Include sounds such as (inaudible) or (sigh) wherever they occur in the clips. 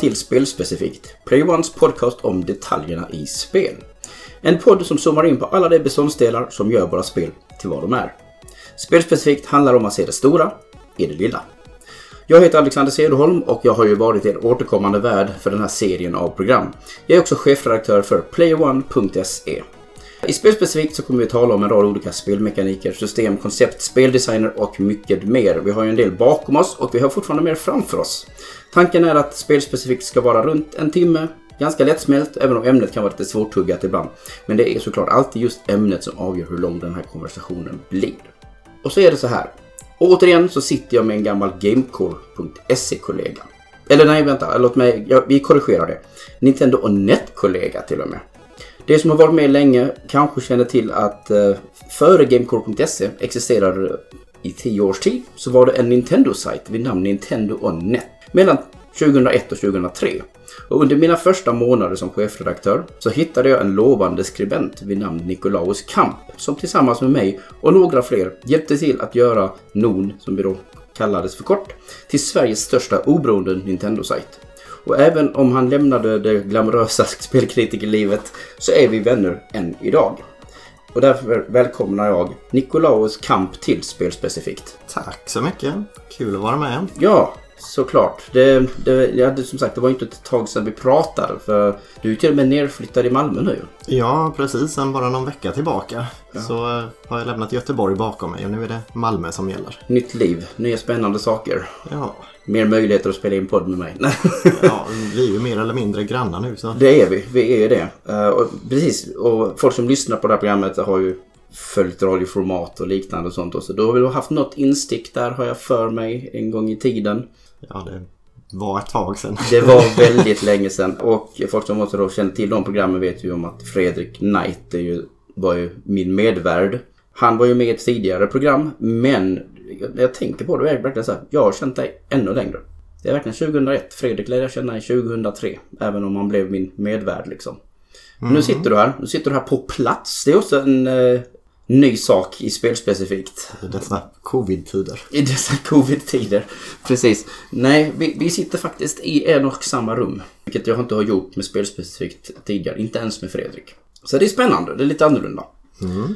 Till Spelspecifikt, Play Ones podcast om detaljerna i spel. En podd som zoomar in på alla de beståndsdelar som gör våra spel till vad de är. Spelspecifikt handlar om att se det stora i det lilla. Jag heter Alexander Cederholm och jag har ju varit er återkommande värd för den här serien av program. Jag är också chefredaktör för PlayOne.se. I Spelspecifikt så kommer vi tala om en rad olika spelmekaniker, system, koncept, speldesigner och mycket mer. Vi har ju en del bakom oss och vi har fortfarande mer framför oss. Tanken är att Spelspecifikt ska vara runt en timme, ganska lättsmält, även om ämnet kan vara lite svårtuggat ibland. Men det är såklart alltid just ämnet som avgör hur lång den här konversationen blir. Och så är det så här. Återigen så sitter jag med en gammal Gamecore.se-kollega. Eller nej, vänta, låt mig, ja, vi korrigerar det. Nintendo och Net-kollega till och med. Det som har varit med länge kanske känner till att eh, före Gamecore.se existerade i tio års tid så var det en Nintendo-sajt vid namn Nintendo on Net mellan 2001 och 2003. Och under mina första månader som chefredaktör så hittade jag en lovande skribent vid namn Nikolaus Kamp som tillsammans med mig och några fler hjälpte till att göra NON, som vi då kallades för kort, till Sveriges största oberoende Nintendo-sajt. Och även om han lämnade det glamorösa (laughs) spelkritikerlivet så är vi vänner än idag. Och därför välkomnar jag Nikolaus Kamp till Spelspecifikt. Tack så mycket. Kul att vara med. Ja, såklart. Det, det, ja, det, som sagt, det var inte ett tag sedan vi pratade. För du är ju till och med nerflyttad i Malmö nu. Ja, precis. Sen bara någon vecka tillbaka ja. så uh, har jag lämnat Göteborg bakom mig och nu är det Malmö som gäller. Nytt liv, nya spännande saker. Ja. Mer möjligheter att spela in podd med mig. (laughs) ja, vi är ju mer eller mindre grannar nu. Så. Det är vi, vi är det. Uh, och, precis, och folk som lyssnar på det här programmet har ju följt radioformat och liknande och sånt. Och så då har vi haft något instick där har jag för mig en gång i tiden. Ja, det var ett tag sedan. Det var (laughs) väldigt länge sedan. Och folk som också då känner till de programmen vet ju om att Fredrik Knight är ju, var ju min medvärd. Han var ju med i ett tidigare program, men när jag tänker på det, det är verkligen så här, jag har känt dig ännu längre. Det är verkligen 2001. Fredrik lärde jag känna i 2003. Även om han blev min medvärd liksom. Mm. Nu sitter du här. Nu sitter du här på plats. Det är också en eh, ny sak i spelspecifikt. I dessa covid-tider. I dessa covid-tider. Precis. Nej, vi, vi, sitter faktiskt i en och samma rum. Vilket jag inte har gjort med spelspecifikt tidigare. Inte ens med Fredrik. Så det är spännande. Det är lite annorlunda. Mm.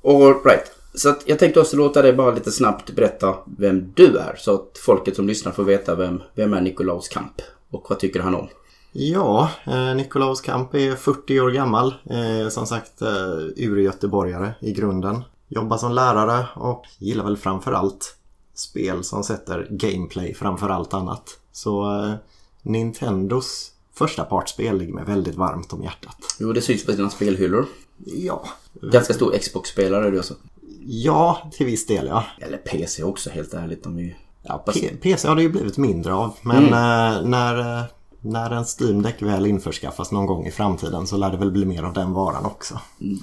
Och right. Så jag tänkte också låta dig bara lite snabbt berätta vem du är. Så att folket som lyssnar får veta vem, vem är Nikolaus Kamp. Och vad tycker han om? Ja, eh, Nikolaus Kamp är 40 år gammal. Eh, som sagt eh, ur-göteborgare i grunden. Jobbar som lärare och gillar väl framförallt spel som sätter gameplay framför allt annat. Så eh, Nintendos första partspel ligger mig väldigt varmt om hjärtat. Jo, det syns på dina spelhyllor. Ja. Ganska stor Xbox-spelare är du alltså? Ja, till viss del ja. Eller PC också helt ärligt. Om vi... ja, PC har det ju blivit mindre av. Men mm. när när en Steam Deck väl införskaffas någon gång i framtiden så lär det väl bli mer av den varan också.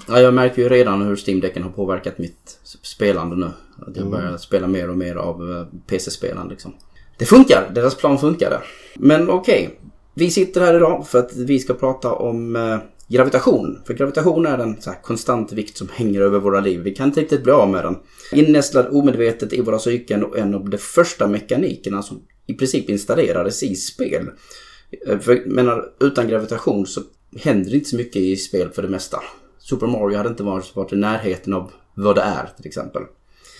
Ja, jag märker ju redan hur Steam Decken har påverkat mitt spelande nu. Att jag börjar mm. spela mer och mer av eh, PC-spelande liksom. Det funkar, deras plan funkade. Men okej, okay. vi sitter här idag för att vi ska prata om eh, gravitation. För gravitation är en konstant vikt som hänger över våra liv. Vi kan inte riktigt bli av med den. Innästlad omedvetet i våra psyken och en av de första mekanikerna som i princip installerades i spel. Eh, för, menar, utan gravitation så händer det inte så mycket i spel för det mesta. Super Mario hade inte varit, varit i närheten av vad det är till exempel.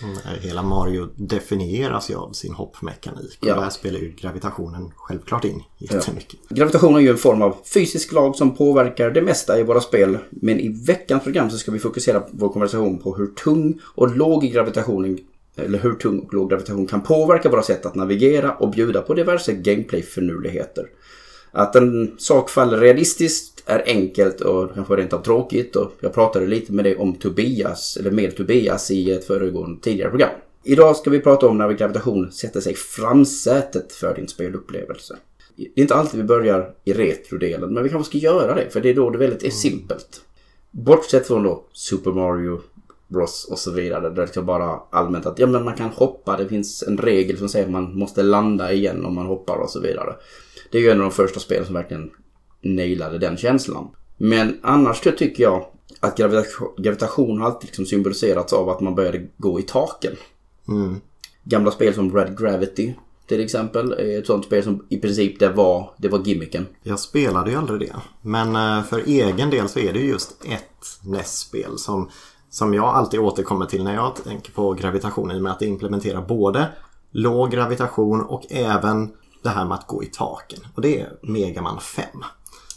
Mm, hela Mario definieras ju av sin hoppmekanik. Och ja. där spelar ju gravitationen självklart in jättemycket. Ja. Gravitation är ju en form av fysisk lag som påverkar det mesta i våra spel. Men i veckans program så ska vi fokusera vår konversation på hur tung och låg gravitationen eller hur tung och låg gravitation kan påverka våra sätt att navigera och bjuda på diverse gameplay-förnuligheter. Att en sak faller realistiskt är enkelt och kanske rent av tråkigt. Och jag pratade lite med dig om Tobias, eller med Tobias i ett föregående tidigare program. Idag ska vi prata om när gravitation sätter sig framsätet för din spelupplevelse. Det är inte alltid vi börjar i retrodelen, men vi kanske ska göra det, för det är då det väldigt är mm. simpelt. Bortsett från då Super Mario Bros och så vidare. Där det liksom bara allmänt att ja, men man kan hoppa. Det finns en regel som säger att man måste landa igen om man hoppar och så vidare. Det är ju en av de första spelen som verkligen nailade den känslan. Men annars tycker jag att gravitation har alltid liksom symboliserats av att man började gå i taken. Mm. Gamla spel som Red Gravity till exempel. är Ett sånt spel som i princip det var, det var gimmicken. Jag spelade ju aldrig det. Men eh, för egen del så är det ju just ett NES-spel som, som jag alltid återkommer till när jag tänker på gravitation i och med att det implementerar både låg gravitation och även det här med att gå i taken. Och det är Megaman 5.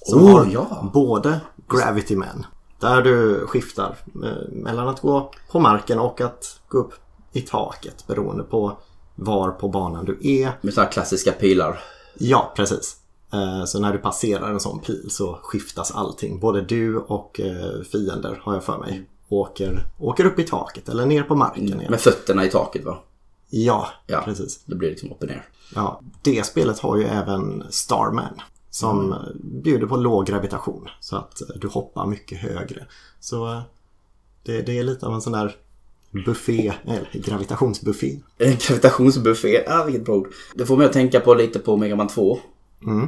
Som Oh, har ja. både Gravity Man, där du skiftar eh, mellan att gå på marken och att gå upp i taket beroende på var på banan du är. Med sådana klassiska pilar. Ja, precis. Eh, Så när du passerar en sån pil så skiftas allting. Både du och eh, fiender har jag för mig åker, åker upp i taket eller ner på marken igen. Med fötterna i taket va? Ja, Ja. precis. Det blir liksom upp och ner. Ja, det spelet har ju även Starman som eh, bjuder på låg gravitation så att eh, du hoppar mycket högre. Så eh, det, det är lite av en sån där buffé, eller gravitationsbuffé. En gravitationsbuffé, ah, vilket bra ord. Det får mig att tänka på lite på Mega Man 2.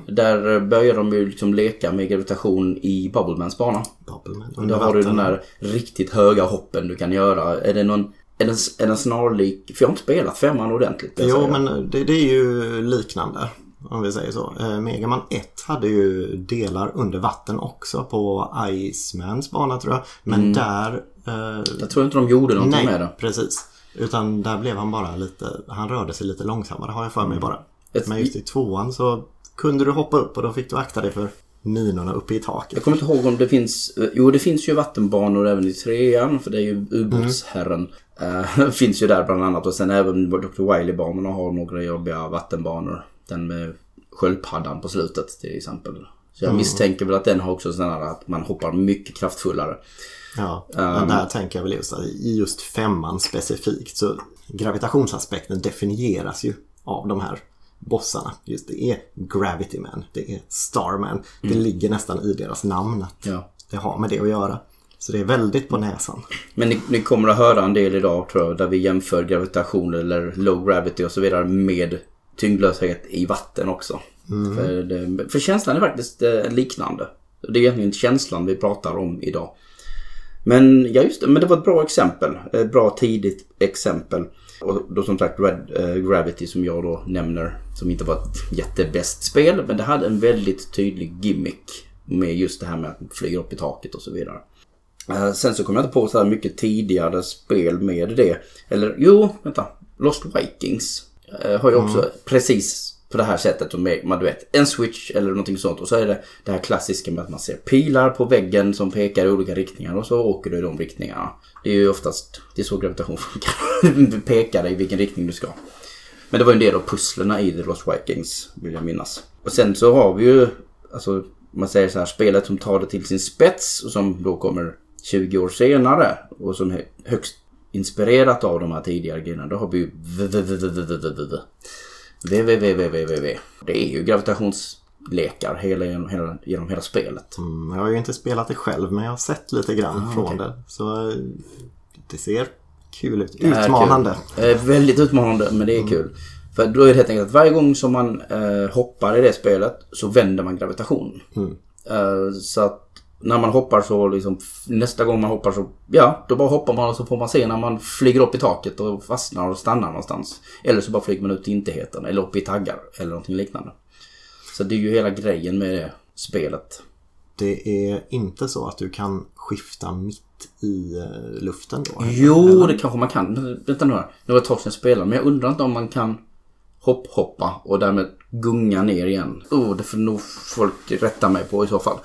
Där eh, börjar de ju liksom leka med gravitation i Bubblemans bana. Bubbleman Då under har du den där riktigt höga hoppen du kan göra. Är det någon... Är den, är den snarlik? För jag har inte spelat femman ordentligt. Jo, men det, det är ju liknande. Om vi säger så. Eh, Mega Man 1 hade ju delar under vatten också på Icemans bana tror jag. Men där... Eh, Jag tror inte de gjorde någonting med nej, det. precis. Utan där blev han bara lite... Han rörde sig lite långsammare har jag för mig bara. Mm. Ett- Men just i tvåan så kunde du hoppa upp och då fick du akta dig för minorna uppe i taket. Jag kommer inte ihåg om det finns... eh, Jo, det finns ju vattenbanor även i trean. För det är ju ubåtsherren. Eh, (laughs) finns ju där bland annat. Och sen även Dr. Wily-banorna har några jobbiga vattenbanor. Den med sköldpaddan på slutet till exempel. Så jag misstänker väl att den har också sådana att man hoppar mycket kraftfullare. Ja, men där tänker jag väl just att i just femman specifikt så gravitationsaspekten definieras ju av de här bossarna. Just det är Gravity Man, det är Starman. Det ligger nästan i deras namn att Ja. det har med det att göra. Så det är väldigt på näsan. Men ni, ni kommer att höra en del idag tror jag. Där vi jämför gravitation eller low gravity och så vidare med tyngdlöshet i vatten också. För, det, för känslan är faktiskt eh, liknande. Det är egentligen känslan vi pratar om idag. Men ja, just det. Men det var ett bra exempel. Ett bra tidigt exempel. Och då som sagt Red, eh, Gravity som jag då nämner. Som inte var ett jättebäst spel. Men det hade en väldigt tydlig gimmick. Med just det här med att flyger upp i taket och så vidare. Eh, Sen så kom jag inte på så här mycket tidigare spel med det. Eller jo, vänta. Lost Vikings. eh, Har ju också precis på det här sättet. är- Man, du vet, en switch eller någonting sånt. Och så är det det här klassiska med att man ser pilar på väggen som pekar i olika riktningar. Och så åker du i de riktningarna. Det är ju oftast, det är så gravitation funkar. Du pekar dig i vilken riktning du ska. Men det var ju en del av pusslerna i The Lost Vikings, vill jag minnas. Och sen så har vi ju, alltså man säger så här, spelet som tar det till sin spets och som då kommer 20 år senare och som är högst inspirerat av de här tidigare grejerna. Då har vi ju VVVVVVV. Det är ju gravitationslekar hela, genom, hela, genom hela spelet. Mm, jag har ju inte spelat det själv men jag har sett lite grann från det. Så eh, det ser kul ut. Utmanande. kul. Eh, väldigt utmanande, men det är kul. För då är det helt enkelt att varje gång som man eh, hoppar i det spelet så vänder man gravitationen. Eh, så att när man hoppar så liksom nästa gång man hoppar så ja, då bara hoppar man och så får man se när man flyger upp i taket och fastnar och stannar någonstans. Eller så bara flyger man ut i intigheten eller upp i taggar eller någonting liknande. Så det är ju hela grejen med det spelet. Det är inte så att du kan skifta mitt i eh, luften då? Jo, det kanske man kan. Vänta nu här. Nu var det ett tag sedan jag spelade, men jag undrar inte om man kan hopp-hoppa och därmed gunga ner igen. Oh, det får nog folk rätta mig på i så fall.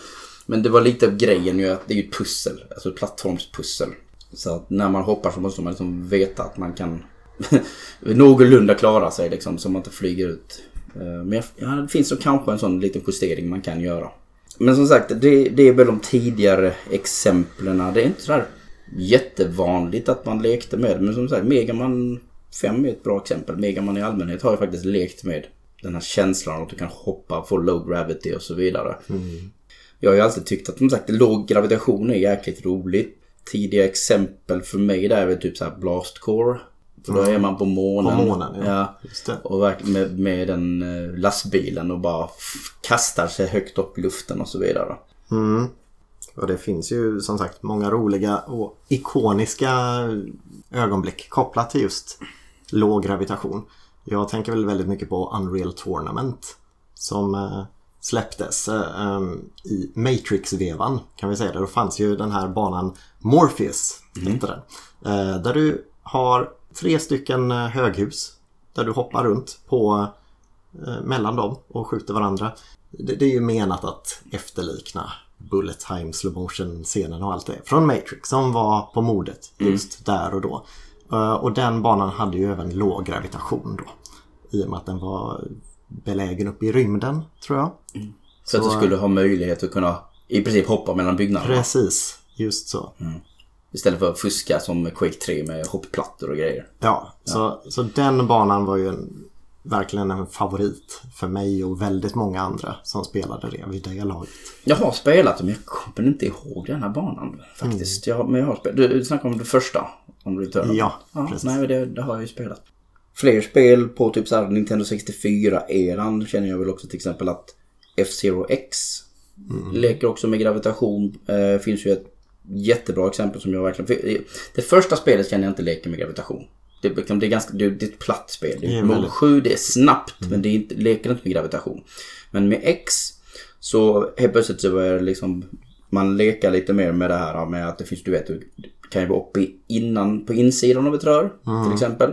Men det var lite av grejen ju att det är ju ett pussel, alltså ett plattformspussel. Så att när man hoppar så måste man liksom veta att man kan (laughs) någorlunda klara sig liksom så man inte flyger ut. Eh, Men jag- ja, det finns så kanske en sån liten justering man kan göra. Men som sagt, det, det är väl de tidigare exemplen. Det är inte så här jättevanligt att man lekte med. Men som sagt, Megaman 5 är ett bra exempel. Megaman i allmänhet har ju faktiskt lekt med den här känslan att du kan hoppa, få low gravity och så vidare. Jag har ju alltid tyckt att som sagt låg gravitation är jäkligt roligt. Tidiga exempel för mig där är väl typ så här Blast Core. För då är man på månen. På månen, ja. ja. Och med, med den eh, lastbilen och bara kastar sig högt upp i luften och så vidare. Mm. Och det finns ju som sagt många roliga och ikoniska ögonblick kopplat till just låg gravitation. Jag tänker väl väldigt mycket på Unreal Tournament som eh, släpptes eh, i Matrix-vevan kan vi säga det. Då fanns ju den här banan Morpheus, heter den. Där du har tre stycken eh, höghus där du hoppar runt på eh, mellan dem och skjuter varandra. Det, det är ju menat att efterlikna Bullet Time Slow Motion scenen och allt det från Matrix som var på modet just där och då. Eh, Och den banan hade ju även låg gravitation då. I och med att den var belägen uppe i rymden tror jag. Så, att du skulle ha möjlighet att kunna i princip hoppa mellan byggnaderna. Precis, just så. Istället för att fuska som Quake 3 med hoppplattor och grejer. Ja, Så, så den banan var ju en, verkligen en favorit för mig och väldigt många andra som spelade det vid det laget. Jag har spelat men jag kommer inte ihåg den här banan faktiskt. Jag, men jag har spelat. Du, du snackar om det första? Om Return? Ja, ja precis. Nej, men det, det har jag ju spelat. Fler spel på typ så här Nintendo 64-eran känner jag väl också till exempel att F-Zero X leker också med gravitation. Eh, finns ju ett jättebra exempel som jag verkligen... Det första spelet känner jag inte leker med gravitation. Det, är liksom- det är ganska, det, det är ett platt spel. Det är väldigt- 7, det är snabbt men det är inte, leker inte med gravitation. Men med X så helt plötsligt så börjar liksom man leka lite mer med det här med att det finns, du vet, du kan ju vara uppe innan, på insidan av ett rör till exempel.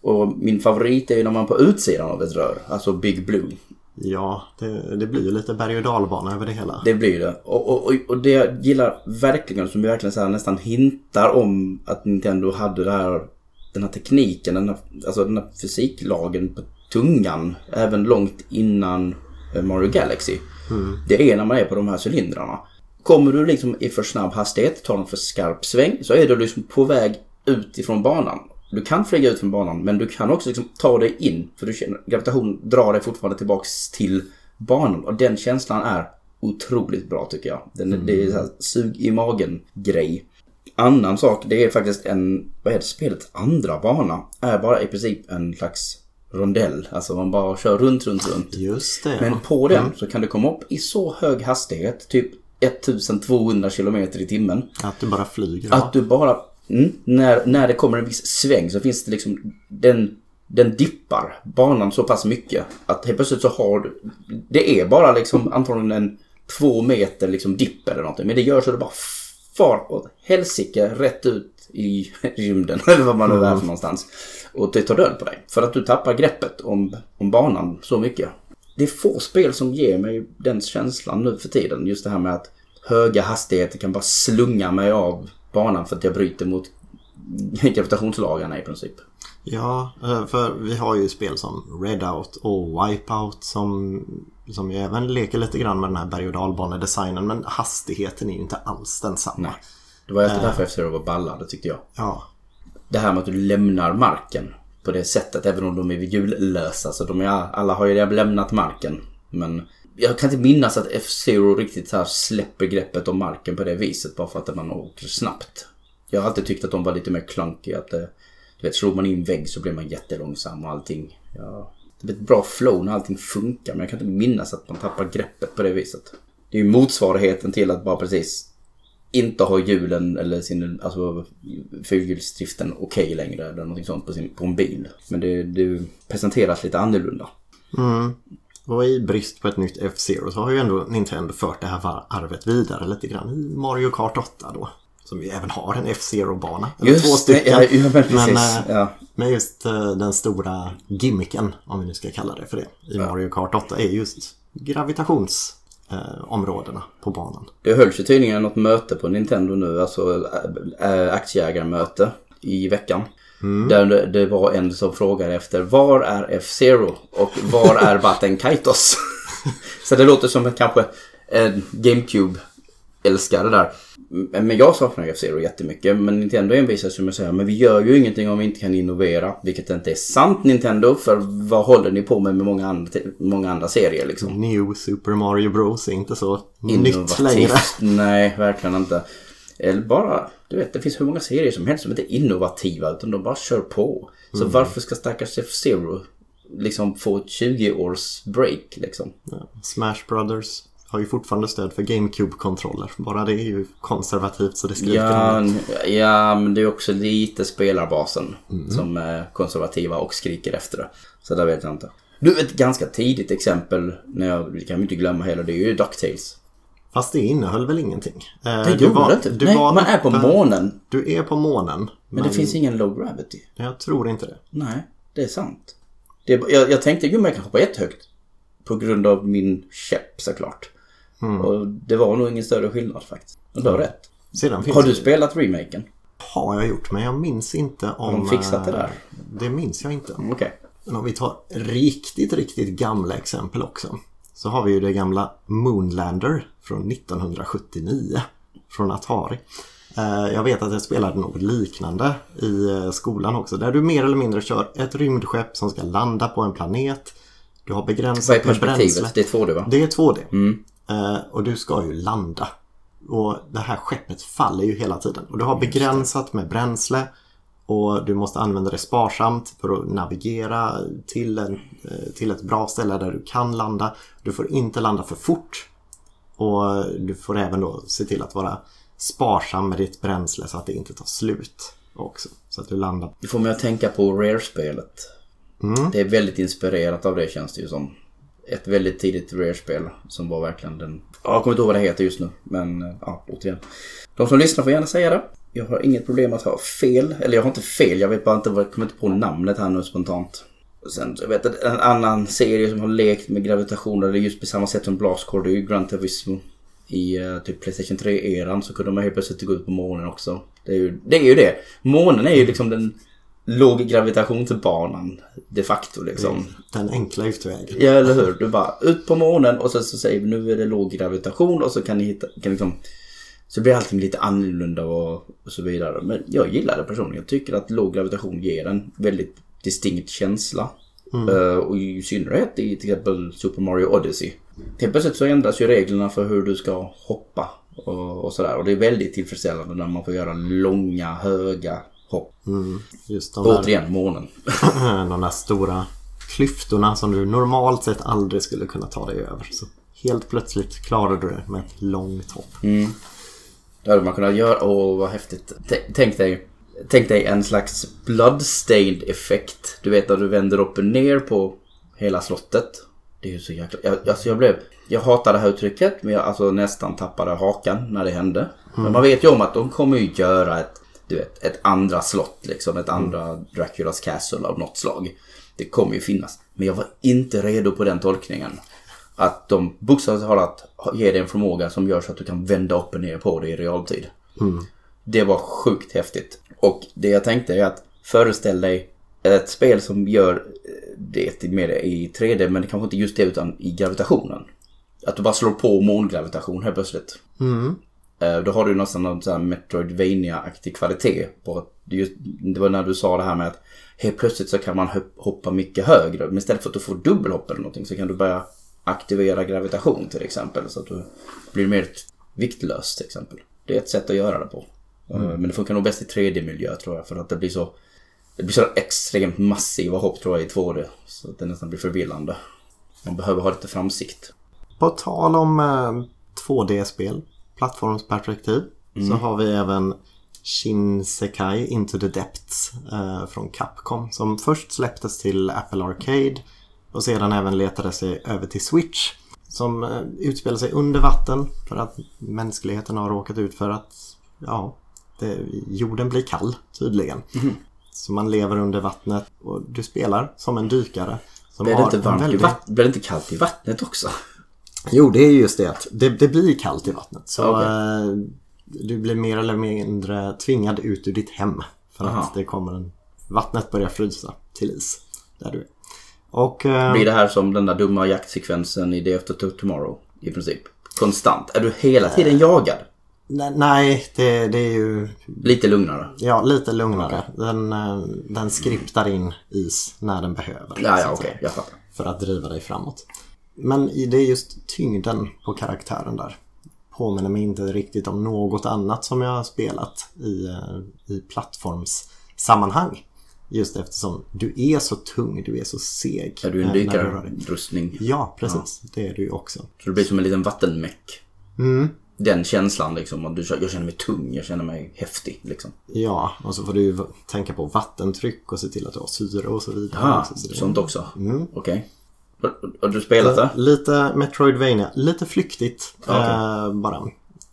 Och min favorit är ju när man är på utsidan av ett rör, alltså Big Blue. Ja, det, det blir ju lite berg och dalbana över det hela. Det blir det. Och, och, och, det jag gillar verkligen, som verkligen så nästan hintar om att Nintendo hade här, den här tekniken, den här, alltså den här fysiklagen på tungan, även långt innan eh, Mario Galaxy. Det är när man är på de här cylindrarna. Kommer du liksom i för snabb hastighet, tar en för skarp sväng, så är du liksom på väg ut ifrån banan. Du kan flyga ut från banan, men du kan också liksom ta dig in. För du känner, gravitation drar dig fortfarande tillbaks till banan. Och den känslan är otroligt bra tycker jag. Den, Det är så här sug i magen grej. Annan sak, det är faktiskt en, vad det, spelets andra bana är bara i princip en slags rondell. Alltså man bara kör runt, runt, runt. Just det. Men på den så kan du komma upp i så hög hastighet, typ 1200 km i timmen. Att du bara flyger. Att du bara, mm, när, när det kommer en viss sväng så finns det liksom, den, den dippar banan så pass mycket att helt plötsligt så har du, det är bara liksom antagligen en två meter liksom dipp eller någonting. Men det gör så det bara far åt helsike rätt ut i (laughs) rymden eller vad man nu är för någonstans. Och det tar död på dig. För att du tappar greppet om, om banan så mycket. Det är få spel som ger mig den känslan nu för tiden. Just det här med att höga hastigheter kan bara slunga mig av banan för att jag bryter mot gravitationslagarna i princip. Ja, eh, för vi har ju spel som Redout och Wipeout som, som ju även leker lite grann med den här berg och dalbanedesignen men hastigheten är ju inte alls densamma. Nej. Det var efter därför F-Zero var ballade tyckte jag. Ja, Det här med att du lämnar marken på det sättet, även om de är hjullösa. Så de är, alla har ju lämnat marken. Men jag kan inte minnas att F-Zero riktigt här släpper greppet om marken på det viset. Bara för att man åker snabbt. Jag har alltid tyckt att de var lite mer klunkiga. Att, eh, du vet, slår man in vägg så blir man jättelångsam och allting. Ja, det blir ett bra flow när allting funkar. Men jag kan inte minnas att man tappar greppet på det viset. Det är ju motsvarigheten till att bara precis inte ha hjulen eller sin, alltså fyrhjulsdriften okej längre eller någonting sånt på, sin, på en bil. Men det, det presenteras lite annorlunda. Mm och i brist på ett nytt F-Zero så har ju ändå Nintendo fört det här arvet vidare lite grann i Mario Kart 8 då. Som ju även har en F-Zero-bana. Två Just det, stycken. ja, ja men. Men, eh, ja. Men just eh, den stora gimmicken, om vi nu ska kalla det för det, i Mario Kart 8 är just gravitationsområdena på banan. Det hölls ju tydligen något möte på Nintendo nu, alltså aktieägarmöte i veckan. Där det, var en som frågade efter var är F-Zero och var är Batten Kaitos? (laughs) Så det låter som en kanske en GameCube-älskare där. Men jag saknar F-Zero jättemycket. Men Nintendo envisas ju med att säga men vi gör ju ingenting om vi inte kan innovera. Vilket inte är sant Nintendo. För vad håller ni på med med många andra, många andra serier liksom? New Super Mario Bros är inte så nytt längre. Innovativt. Nej, verkligen inte. Eller bara, du vet, det finns hur många serier som helst som inte är innovativa utan de bara kör på. Så Mm. varför ska stackars F-Zero liksom få ett 20-års break liksom? Ja, Smash Brothers har ju fortfarande stöd för GameCube-kontroller. Bara det är ju konservativt så det skriker Ja, om ja, men det är också lite spelarbasen som är konservativa och skriker efter det. Så där vet jag inte. Du, ett ganska tidigt exempel, när jag, kan inte glömma heller, det är ju DuckTales. Fast det innehöll väl ingenting? Eh, Det du gjorde var- det inte. du Nej, var man är på månen. Du är på månen. Men det finns ingen low gravity. Jag tror inte det. Nej, det är sant. Det jag, jag tänkte ju jag kan hoppa jättehögt. På grund av min käpp såklart. Och det var nog ingen större skillnad faktiskt. Och du har rätt. Sedan finns Har du det- spelat remaken? har jag gjort, men jag minns inte om... de fixat det där? eh, Det minns jag inte. Okej. Men om vi tar riktigt, riktigt gamla exempel också. Så har vi ju det gamla Moonlander från 1979. Från Atari. Eh, Jag vet att jag spelade något liknande i eh, skolan också. Där du mer eller mindre kör ett rymdskepp som ska landa på en planet. Du har Vad är begränsat med bränsle. perspektivet? Det är 2D va? Det är 2D. Mm. Eh, och du ska ju landa. Och det här skeppet faller ju hela tiden. Och du har begränsat med bränsle. Och du måste använda det sparsamt för att navigera till, en, eh, till ett bra ställe där du kan landa. Du får inte landa för fort. Och du får även då se till att vara sparsam med ditt bränsle så att det inte tar slut också. Så att du landar. Det får mig att tänka på Rare-spelet. Mm. Det är väldigt inspirerat av det känns det ju som. Ett väldigt tidigt Rare-spel som var verkligen den... Ja, jag kommer inte ihåg vad det heter just nu. Men eh, ja, återigen. De som lyssnar får gärna säga det. Jag har inget problem att ha fel. Eller jag har inte fel, jag vet bara inte, jag kommer inte på namnet här nu spontant. Och sen, jag vet en annan serie som har lekt med gravitation, eller just på samma sätt som Blast Core, det är ju Gran Turismo. I eh, typ Playstation 3-eran så kunde man helt plötsligt gå ut på månen också. Det är ju det. Är ju det. Månen är ju liksom den låg gravitationsbanan de facto liksom. Den enkla utvägen. Ja, eller hur? Du bara ut på månen och sen så säger vi nu är det låg gravitation och så kan ni hitta, kan liksom så blir allting lite annorlunda och, och så vidare. Men jag gillar det personligen. Jag tycker att låg gravitation ger en väldigt distinkt känsla. Eh, och i synnerhet i till exempel Super Mario Odyssey. Helt plötsligt så ändras ju reglerna för hur du ska hoppa och, och sådär. Och det är väldigt tillfredsställande när man får göra långa, höga hopp. Mm, just de Återigen, månen. (laughs) de där stora klyftorna som du normalt sett aldrig skulle kunna ta dig över. Så helt plötsligt klarar du det med ett långt hopp. Det hade man kunnat göra. Åh, vad häftigt. T- Tänk dig, tänk dig en slags bloodstained effekt. Du vet när du vänder upp och ner på hela slottet. Det är ju så jäkla... Jag, alltså jag blev... Jag hatar det här uttrycket, men jag alltså nästan tappade hakan när det hände. Men man vet ju om att de kommer ju göra ett, du vet, ett andra slott liksom. Ett andra Draculas Castle av något slag. Det kommer ju finnas. Men jag var inte redo på den tolkningen. Att de bokstavligt talat ger dig en förmåga som gör så att du kan vända upp och ner på det i realtid. Det var sjukt häftigt. Och det jag tänkte är att föreställ dig ett spel som gör det med det i 3D men det kanske inte just det utan i gravitationen. Att du bara slår på mångravitation helt plötsligt. Eh, Då har du nästan någon sån här Metroidvania-aktig kvalitet på just, det var när du sa det här med att helt plötsligt så kan man hop- hoppa mycket högre. Men istället för att du får dubbelhopp eller någonting så kan du börja aktivera gravitation till exempel. Så att du blir mer viktlös till exempel. Det är ett sätt att göra det på. Eh, Men det funkar nog bäst i 3D-miljö tror jag. För att det blir så det blir så extremt massiva hopp tror jag i 2D. Så att det nästan blir förvillande. Man behöver ha lite framsikt. På tal om eh, 2D-spel, plattformsperspektiv, så har vi även Shinsekai Into the Depths eh, från Capcom som först släpptes till Apple Arcade och sedan även letade sig över till Switch som eh, utspelar sig under vatten för att mänskligheten har råkat ut för att ja, det, jorden blir kall tydligen. Så man lever under vattnet och du spelar som en dykare. Som Blir det inte varmt i väldigt-? Blir det inte kallt i vattnet också? Jo, det är just det att det, det blir kallt i vattnet. Så Okej. eh, du blir mer eller mindre tvingad ut ur ditt hem. För Aha. att det kommer en, vattnet börjar frysa till is. Där du är. Och eh, Blir det här som den där dumma jaktsekvensen i Day After Tomorrow i princip? Konstant. Är du hela tiden jagad? ne- nej, det, det är ju Lite lugnare. ja, lite lugnare. Den, eh, den skriptar in is när den behöver. Ja, ja okej. säga, Jag fattar. För att driva dig framåt. Men det är just tyngden på karaktären där. Påminner mig inte riktigt om något annat som jag har spelat i, eh, i plattformssammanhang. Just eftersom du är så tung, du är så seg. Ja, du är en eh, du dig. dykarrustning. Ja, precis. Det är du också. Så det blir som en liten vattenmäck. Mm. Den känslan liksom. Att du, jag känner mig tung, jag känner mig häftig liksom. Ja, och så får du tänka på vattentryck och se till att du har syre och så vidare. Också, så sånt också. Mm. Okej. Har, har du spelat det? Lite Metroidvania, lite flyktigt Okej. eh, bara.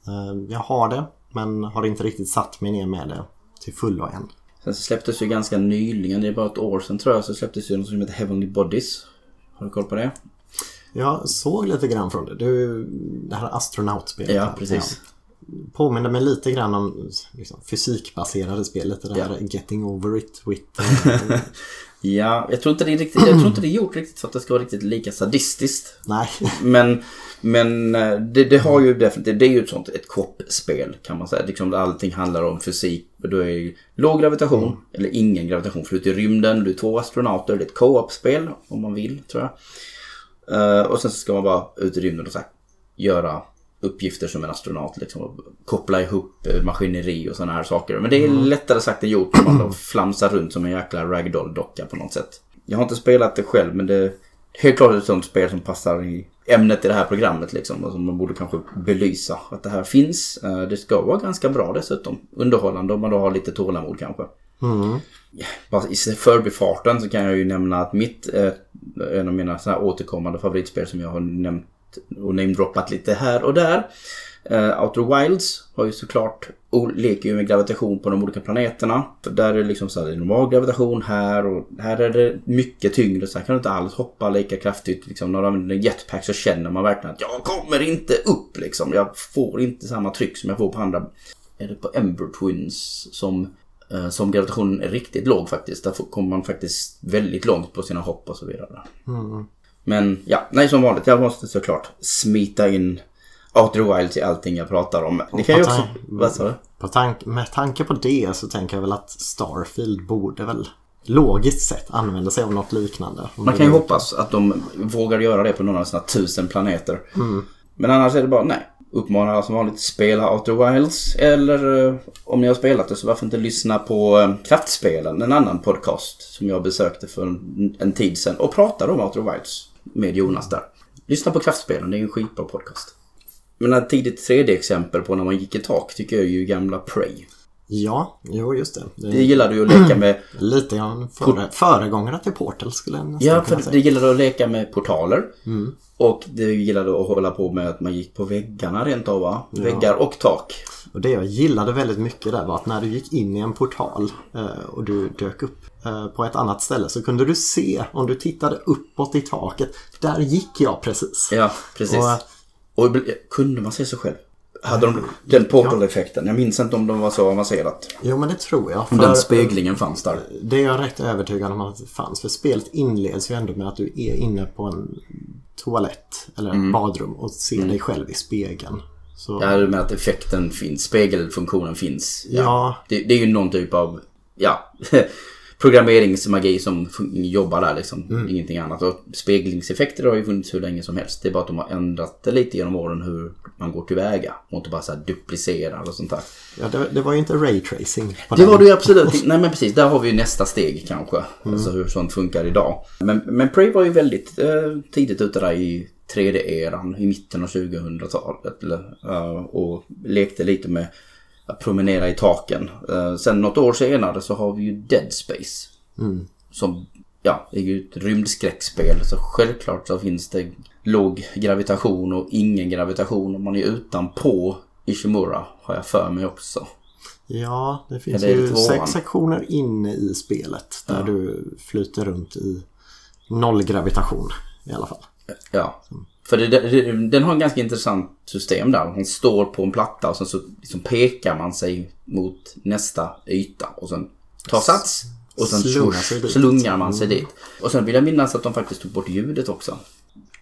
Eh, jag har det, men har inte riktigt satt mig ner med det till fullo än. Sen så släpptes ju ganska nyligen, det är bara ett år sedan tror jag, så släpptes ju något som heter Heavenly Bodies. Har du koll på det? Jag såg lite grann från det. Du, det här astronautspelet. Ja, precis. Ja. Påminner mig lite grann om liksom, fysikbaserade spel. Lite det här Getting Over It with... (laughs) eh, Ja, jag tror inte det är riktigt, jag tror inte det är gjort riktigt för att det ska vara riktigt lika sadistiskt. nej. Men, men eh, det, det har ju definitivt, det är ju ett sånt, ett koppspel kan man säga. Liksom allting handlar om fysik. Då är det låg gravitation, eller ingen gravitation. För du är ute i rymden, du är två astronauter, det är ett co-op-spel om man vill tror jag. Eh, och sen så ska man bara ut i rymden och så här, göra uppgifter som en astronaut. Liksom, koppla ihop eh, maskineri och sådana här saker. Men det är lättare sagt än gjort om man flamsar runt som en jäkla ragdoll-docka på något sätt. Jag har inte spelat det själv men det är helt klart ett sånt spel som passar i ämnet i det här programmet liksom. Och som man borde kanske belysa att det här finns. Eh, Det ska vara ganska bra dessutom. Underhållande om man då har lite tålamod kanske. Mm. I förbifarten så kan jag ju nämna att mitt, eh, en av mina så återkommande favoritspel som jag har nämnt och namedroppat lite här och där. Uh, Outer Wilds har ju såklart, och leker ju med gravitation på de olika planeterna. Där är det liksom så här, det är normal gravitation här och här är det mycket tyngre så här kan du inte alls hoppa lika kraftigt. Liksom, när du använder en jetpack så känner man verkligen att jag kommer inte upp liksom. Jag får inte samma tryck som jag får på andra. Är det på Ember Twins som uh, Som gravitationen är riktigt låg faktiskt. Där kommer man faktiskt väldigt långt på sina hopp och så vidare. Mm. Men ja, nej som vanligt. Jag måste såklart smita in Outer Wilds i allting jag pratar om. Det kan ju också... Vad sa du? Tank, med tanke på det så tänker jag väl att Starfield borde väl logiskt sett använda sig av något liknande. Man kan ju hoppas att de vågar göra det på några av sina tusen planeter. Men annars är det bara nej. Uppmanar som vanligt spela Outer Wilds. Eller eh, om ni har spelat det så varför inte lyssna på eh, Kraftspelen, en annan podcast som jag besökte för en, en tid sedan och pratade om Outer Wilds med Jonas där. Lyssna på Kraftspelen, det är en skitbra podcast. Men ett tidigt 3D-exempel på när man gick i tak tycker jag är ju gamla Prey. Ja, jo just det. det Det gillade ju att leka med (clears throat) Lite grann före, föregångare till Portal skulle jag nästan Ja, kunna för säga. det gillade att leka med portaler. Och det gillade att hålla på med att man gick på väggarna rent av va? Väggar och tak. Och det jag gillade väldigt mycket där var att när du gick in i en portal eh, och du dök upp eh, på ett annat ställe så kunde du se om du tittade uppåt i taket. Där gick jag precis. Ja, precis. Och- Och, kunde man se sig själv? Hade de den portal-effekten? Jag minns inte om de var så avancerat. Jo men det tror jag. Om För den speglingen fanns där. det är jag rätt övertygad om att det fanns. För spelet inleds ju ändå med att du är inne på en toalett eller ett badrum och ser dig själv i spegeln. Så, Jag hade med att effekten finns. Spegelfunktionen finns. Ja. Det, det är ju någon typ av, ja, (laughs) programmeringsmagi som jobbar där liksom. Ingenting annat. Och speglingseffekter har ju funnits hur länge som helst. Det är bara att de har ändrat det lite genom åren hur man går tillväga. Och inte bara så här duplicerar och sånt där. ja, det, det var ju inte raytracing. på Det den. var det ju absolut. (laughs) Nej men precis, där har vi ju nästa steg kanske. Alltså hur sånt funkar idag. Men, men Prey var ju väldigt eh, tidigt ute där i 3D-eran i mitten av 2000-talet. eller, eh, och lekte lite med promenera i taken. Eh, sen något år senare så har vi ju Dead Space. Som, ja, det är ju ett rymdskräckspel. Så självklart så finns det låg gravitation och ingen gravitation om man är utanpå Ishimura. Har jag för mig också. Ja, det finns Eller det ju tvåan? sex sektioner inne i spelet där du flyter runt i nollgravitation i alla fall. Ja. För det, det, den har en ganska intressant system där. Hon står på en platta och sen så liksom pekar man sig mot nästa yta. Och sen tar sats. Och sen Slungar sig slungar man sig dit. Och sen vill jag minnas att de faktiskt tog bort ljudet också.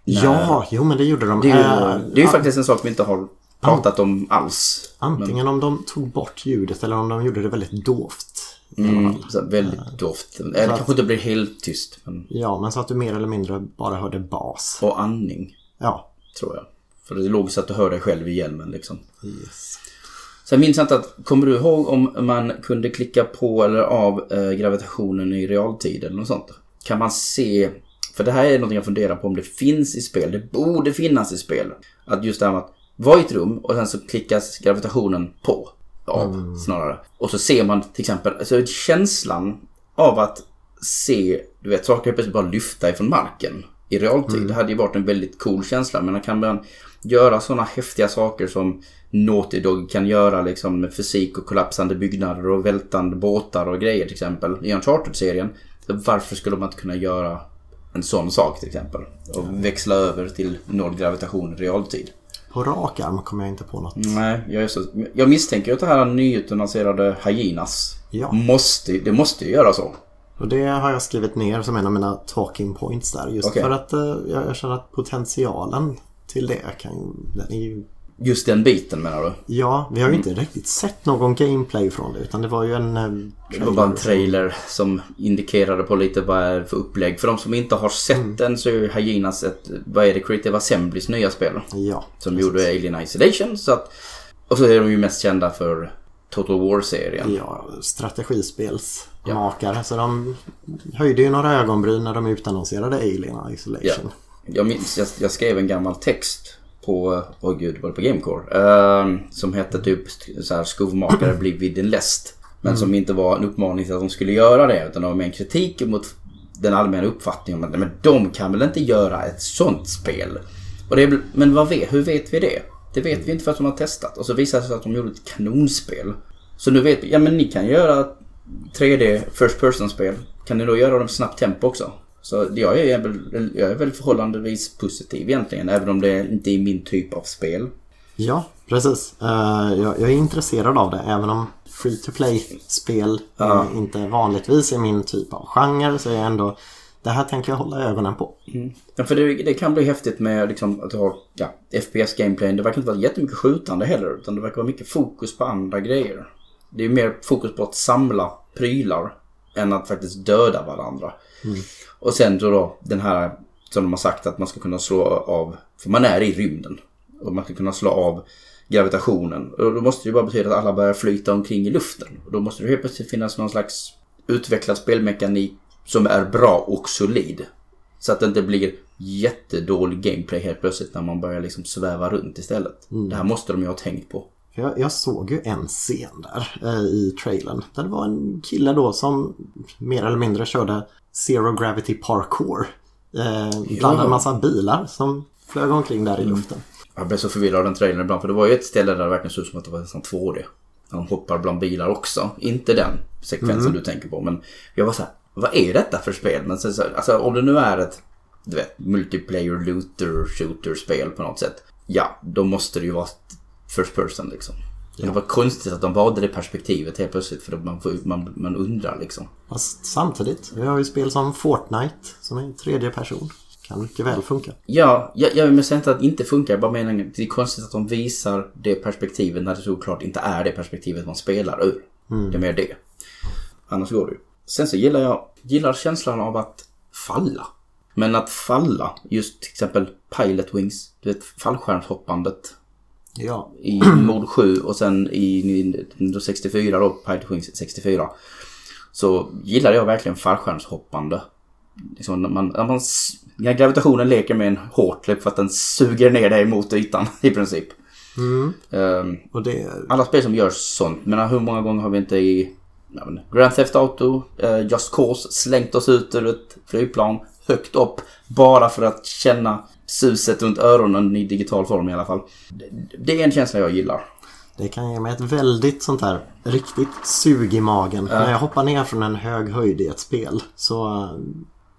Ja, jo men det gjorde de. Det är Äh, ju, det är ju faktiskt en sak vi inte har pratat om alls. Antingen om de tog bort ljudet eller om de gjorde det väldigt dovt. Mm, väldigt doft. Eller kanske inte blir helt tyst. Men, Ja, men så att du mer eller mindre bara hörde bas. och andning, Ja. tror jag. För det är logiskt att du hör dig själv i hjälmen liksom. Yes. Sen minns jag inte att, kommer du ihåg om man kunde klicka på eller av eh, gravitationen i realtid eller något sånt? Kan man se, för det här är något jag funderar på om det finns i spel, det borde finnas i spel. Att just det här med att vara i ett rum och sen så klickas gravitationen på, av snarare. Och så ser man till exempel, alltså känslan av att se, du vet, saker plötsligt bara lyfta ifrån marken i realtid. Det hade ju varit en väldigt cool känsla. Men kan man göra sådana häftiga saker som Naughty Dog kan göra liksom med fysik och kollapsande byggnader och vältande båtar och grejer till exempel i Uncharted-serien. Varför skulle man inte kunna göra en sån sak till exempel? Och växla över till noll gravitation i realtid. På rak arm kommer jag inte på något. Nej, jag, är så, jag misstänker att det här nyutannonserade Hyenas Ja. måste, det måste ju göra så. Och det har jag skrivit ner som en av mina talking points där. Just Okej. för att eh, jag, jag känner att potentialen till det kan den är ju... Just den biten menar du? Ja, vi har ju inte riktigt sett någon gameplay från det utan det var ju en... eh, Det var bara en trailer. som indikerade på lite vad det är för upplägg. För de som inte har sett den så är ju Hyenas ett, vad är det, Creative Assemblys nya spel. Ja, Som gjorde Alien Isolation. Så att, och så är de ju mest kända för Total War-serien. ja strategispelsmakare. Så de höjde ju några ögonbryn när de utannonserade Alien Isolation. Jag minns, jag, jag skrev en gammal text på, åh gud, var det på Gamecore? Ehm, som hette typ så här, skovmakare blir vid din läst. Men som inte var en uppmaning till att de skulle göra det. Utan det var mer en kritik mot den allmänna uppfattningen om att men de kan väl inte göra ett sånt spel. Och det är, men vad vet, hur vet vi det? Det vet vi inte för att de har testat. Och så visade det sig att de gjorde ett kanonspel. Så nu vet vi, ja men ni kan göra 3D First Person-spel. Kan ni då göra dem i snabbt tempo också? Så jag är, väl, jag är väl förhållandevis positiv egentligen. Även om det inte är min typ av spel. Ja, precis. Eh, jag, är intresserad av det. Även om free to play-spel Ja. inte vanligtvis är min typ av genre så är jag ändå... Det här tänker jag hålla ögonen på. Ja, för det, det kan bli häftigt med liksom, att har ja, FPS-gameplayen. Det verkar inte vara jättemycket skjutande heller. Utan det verkar vara mycket fokus på andra grejer. Det är mer fokus på att samla prylar. Än att faktiskt döda varandra. Och sen då, då den här som de har sagt att man ska kunna slå av. För man är i rymden. Och man ska kunna slå av gravitationen. Och då måste det ju bara betyda att alla börjar flyta omkring i luften. Och då måste det helt plötsligt finnas någon slags utvecklad spelmekanik som är bra och solid. Så att det inte blir jättedålig gameplay helt plötsligt när man börjar liksom sväva runt istället. Det här måste de ju ha tänkt på. För Jag, jag såg ju en scen där eh, i trailern. Där det var en kille då som mer eller mindre körde Zero Gravity Parkour. Eh, bland en massa bilar som flög omkring där i luften. Jag blev så förvirrad av den trailern ibland för det var ju ett ställe där det verkligen såg ut som att det var nästan 2D. Han hoppar bland bilar också. Inte den sekvensen du tänker på men jag var så här, vad är detta för spel? Men sen så, alltså om det nu är ett du vet, multiplayer looter shooter spel på något sätt. Ja, då måste det ju vara first person liksom. Det var konstigt att de valde det perspektivet helt plötsligt för att man, man, man undrar liksom. Fast samtidigt, vi har ju spel som Fortnite som är tredje person. Kan mycket väl funka. Ja, jag, jag menar inte att det inte funkar. Jag bara menar att det är konstigt att de visar det perspektivet när det såklart inte är det perspektivet man spelar ur. Det är mer det. Annars går det ju. Sen så gillar jag gillar känslan av att falla. Men att falla, just till exempel Pilot Wings, du vet fallskärmshoppandet Ja, i Mod 7 och sen i Nintendo 64 då, Pilot Wings 64. Så gillar jag verkligen fallskärmshoppande. Liksom när, man, när, man, när gravitationen leker med en hårt för att den suger ner dig mot ytan (laughs) i princip. Ehm, och det... alla spel som gör sånt. Men hur många gånger har vi inte i inte, Grand Theft Auto, eh, Just Cause slängt oss ut ur ett flygplan högt upp. Bara för att känna suset runt öronen i digital form i alla fall. Det, är en känsla jag gillar. Det kan ge mig ett väldigt sånt här riktigt sug i magen. När jag hoppar ner från en hög höjd i ett spel. Så eh,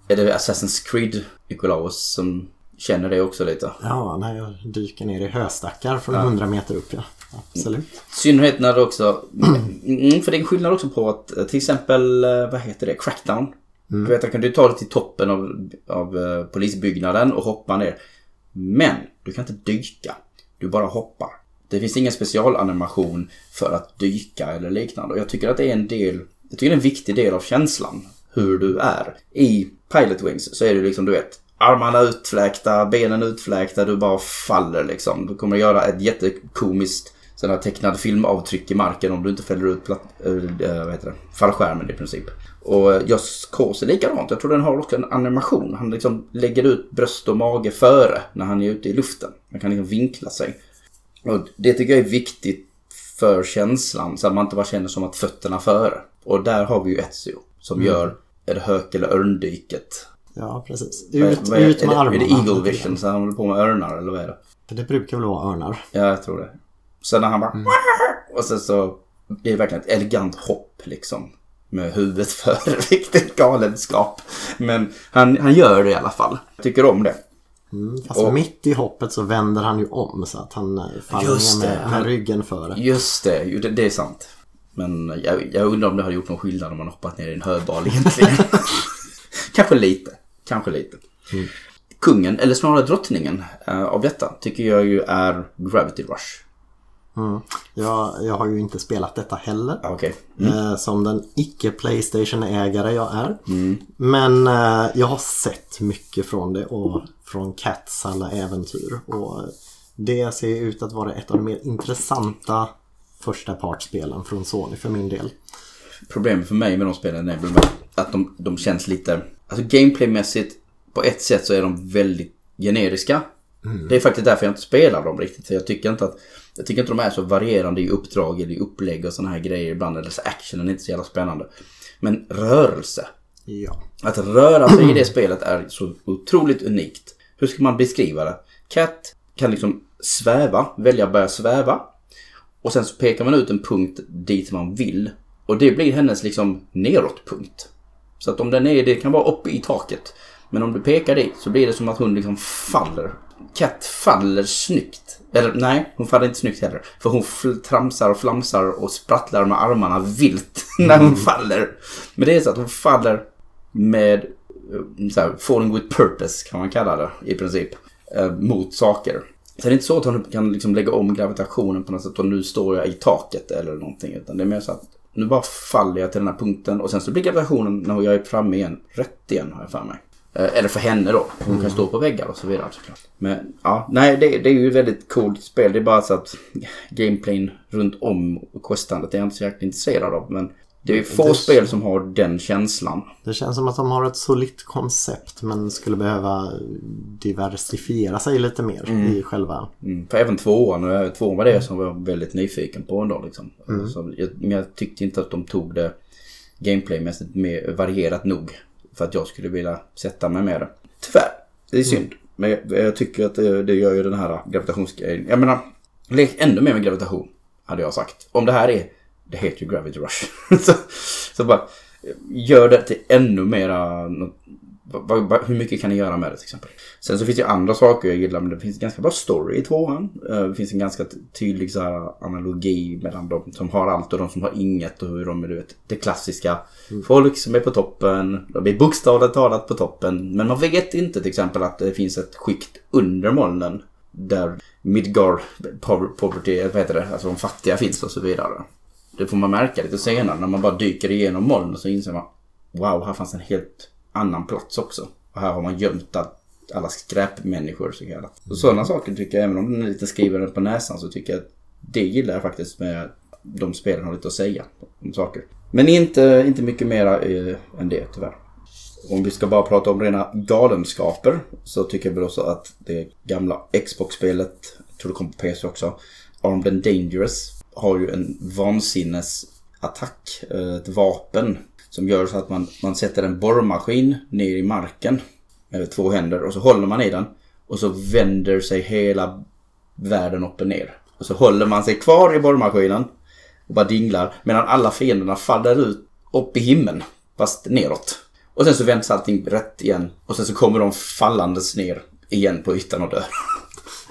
Är det Assassin's Creed Nikolaus som känner det också lite? ja, när jag dyker ner i höstackar från 100 meter upp ja. Absolut. I synnerhet när det också... Mm, för det är en skillnad också på att eh, till exempel, eh, vad heter det, Crackdown. Mm. Du vet, jag kunde ju ta dig till toppen av, av eh, polisbyggnaden och hoppa ner. Men du kan inte dyka. Du bara hoppar. Det finns ingen specialanimation för att dyka eller liknande. Och jag tycker att det är en del... Jag tycker det är en viktig del av känslan. Hur du är. I Pilot Wings så är det liksom, du vet, armarna utfläkta, benen utfläkta, du bara faller liksom. Du kommer göra ett jättekomiskt sådana här tecknade filmavtryck i marken om du inte fäller ut platt, äh, vad heter det, fallskärmen i princip. Och Just Cause är likadant. Jag tror den har också en animation. Han liksom lägger ut bröst och mage före när han är ute i luften. Man kan liksom vinkla sig. Och det tycker jag är viktigt för känslan. Så att man inte bara känner som att fötterna före. Och där har vi ju Ezio som mm. gör är det hök eller örndyket. Ja, precis. Ut, vad, ut med är armarna. Är det Eagle Vision så han håller på med örnar eller vad är det? Det brukar väl vara örnar? Ja, jag tror det. Sen när han bara... Mm. Och sen så... Det är verkligen ett elegant hopp liksom. Med huvudet före. (laughs) Riktigt galenskap. Men han, han gör det i alla fall. Jag tycker om det. Mm, fast och, mitt i hoppet så vänder han ju om så att han eh, faller ner med, med ryggen före. Just det, det, det är sant. Men jag, jag undrar om det hade gjort någon skillnad om man hoppat ner i en höbal egentligen. (laughs) Kanske lite. Kanske lite. Mm. Kungen, eller snarare drottningen uh, av detta tycker jag ju är Gravity Rush. Mm. Jag, jag har ju inte spelat detta heller. Ah, okay. Mm. Eh, som den icke Playstation-ägare jag är. Mm. Men eh, jag har sett mycket från det och från Cats alla äventyr. Och det ser ut att vara ett av de mer intressanta första partspelen från Sony för min del. Problemet för mig med de spelen är att de, de känns lite... Alltså gameplaymässigt på ett sätt så är de väldigt generiska. Mm. Det är faktiskt därför jag inte spelar dem riktigt. För jag tycker inte att jag tycker inte de är så varierande i uppdrag eller i upplägg och sådana här grejer ibland. Eller så actionen är inte så jävla spännande. Men rörelse. Ja. Att röra sig i det spelet är så otroligt unikt. Hur ska man beskriva det? Cat kan liksom sväva, välja att börja sväva. Och sen så pekar man ut en punkt dit man vill. Och det blir hennes liksom neråtpunkt. Så att om den är, det kan vara uppe i taket. Men om du pekar dit så blir det som att hon liksom faller. Cat faller snyggt. Eller nej, hon faller inte snyggt heller. För hon tramsar och flamsar och sprattlar med armarna vilt (laughs) när hon mm. faller. Men det är så att hon faller med eh, så här, falling with purpose kan man kalla det i princip. Eh, mot saker. Så det är inte så att hon kan liksom lägga om gravitationen på något sätt och nu står jag i taket eller någonting. Utan det är mer så att nu bara faller jag till den här punkten och sen så blir gravitationen när jag är framme igen rätt igen har jag för mig. Eh, eller för henne då. Hon kan mm. stå på väggar och så vidare såklart. Men ja, nej det, det är ju ett väldigt coolt spel. Det är bara så att (laughs) gameplayn runt om questandet är jag inte så jäkla intresserad av. Men det är få det, spel som har den känslan. Det känns som att de har ett solitt koncept men skulle behöva diversifiera sig lite mer mm. i själva... Mm. För även tvåan, och tvåan var det som var väldigt nyfiken på ändå liksom. Mm. Så jag, men jag tyckte inte att de tog det gameplaymässigt mer varierat nog. För att jag skulle vilja sätta mig med det. Tyvärr, det är synd. Mm. Men jag, jag, tycker att det, det, gör ju den här gravitationsgrejen. Jag menar, lek ännu mer med gravitation. Hade jag sagt. Om det här är det heter ju Gravity Rush. (laughs) så, så bara gör det till ännu mera... Hur mycket kan ni göra med det till exempel? Sen så finns det ju andra saker jag gillar men det finns ganska bra story i tvåan. Eh, det finns en ganska tydlig så här, analogi mellan de som har allt och de som har inget och hur de är du vet, det klassiska. Mm. Folk som är på toppen, de är bokstavligt talat på toppen. Men man vet inte till exempel att det finns ett skikt under molnen. Där Midgar poverty, vad heter det, alltså de fattiga finns och så vidare. Det får man märka lite senare när man bara dyker igenom molnen så inser man Wow, här fanns en helt annan plats också. Och här har man gömt alla skräpmänniskor så kallat. Och sådana saker tycker jag, även om den är lite skriven på näsan så tycker jag att det gillar jag faktiskt med de spelen har lite att säga om saker. Men inte, inte mycket mera eh, än det tyvärr. Om vi ska bara prata om rena galenskaper så tycker jag väl också att det gamla Xbox-spelet, jag tror det kom på PC också, Armed and Dangerous har ju en vansinnes attack, eh, ett vapen som gör så att man, man sätter en borrmaskin ner i marken med två händer och så håller man i den och så vänder sig hela världen upp och ner. Och så håller man sig kvar i borrmaskinen och bara dinglar medan alla fienderna faller ut upp i himlen fast neråt. Och sen så vänds allting rätt igen och sen så kommer de fallandes ner igen på ytan och dör. (laughs)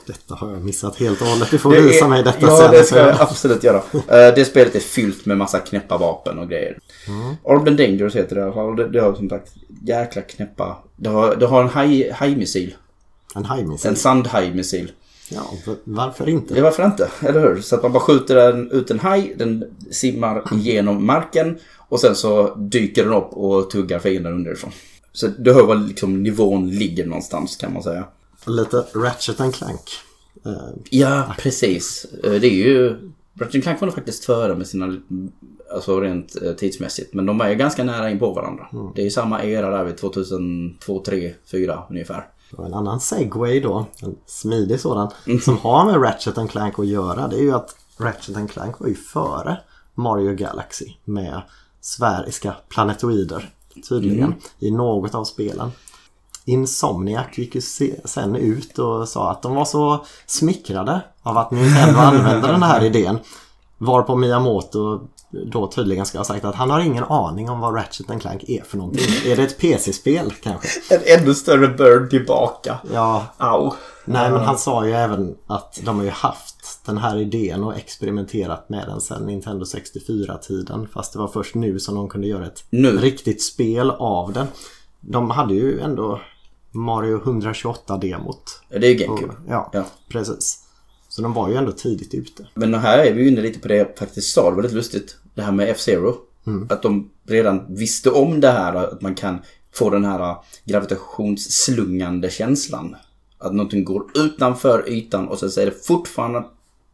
Detta har jag missat helt och hållet. Du får det visa är, mig detta ja, sen. Ja, det ska jag (laughs) absolut göra. Uh, det spelet är fyllt med massa knäppa vapen och grejer. Mm. Armed Dangerous heter det i alla fall. Det, det har som sagt jäkla knäppa... Det har, det har en hajmissil. En hajmissil? En sandhajmissil. Ja, varför inte? Ja, varför inte? Eller hur? Så att man bara skjuter den ut en haj, den simmar genom marken och sen så dyker den upp och tuggar fienden underifrån. Så det hör var liksom nivån ligger någonstans kan man säga. Lite Ratchet and Clank. Uh, ja, precis. Eh, det är ju Ratchet Clank var nog faktiskt före med sina, alltså rent eh, tidsmässigt. Men de är ju ganska nära in på varandra. Det är ju samma era där vid 2002, 3, 4 ungefär. Och en annan segway då, en smidig sådan, som har med Ratchet and Clank att göra. Det är ju att Ratchet and Clank var ju före Mario Galaxy med sfäriska planetoider tydligen i något av spelen. Insomniac gick ju se- sen ut och sa att de var så smickrade av att Nintendo använde den här idén. Varpå Miyamoto då tydligen ska ha sagt att han har ingen aning om vad Ratchet Clank är för någonting. Är det ett PC-spel kanske? (laughs) En ännu större bird tillbaka. Ja, Au. nej men han sa ju även att de har ju haft den här idén och experimenterat med den sedan Nintendo 64-tiden. Fast det var först nu som de kunde göra ett Nu. riktigt spel av den. De hade ju ändå Mario 128-demot. Det är ju GameCube. Ja, Ja. precis. Så de var ju ändå tidigt ute. Men här är vi ju inne lite på det jag faktiskt sa. Det var lite lustigt. Det här med F-Zero. Att de redan visste om det här. Att man kan få den här gravitationsslungande känslan. Att någonting går utanför ytan och sen så är det fortfarande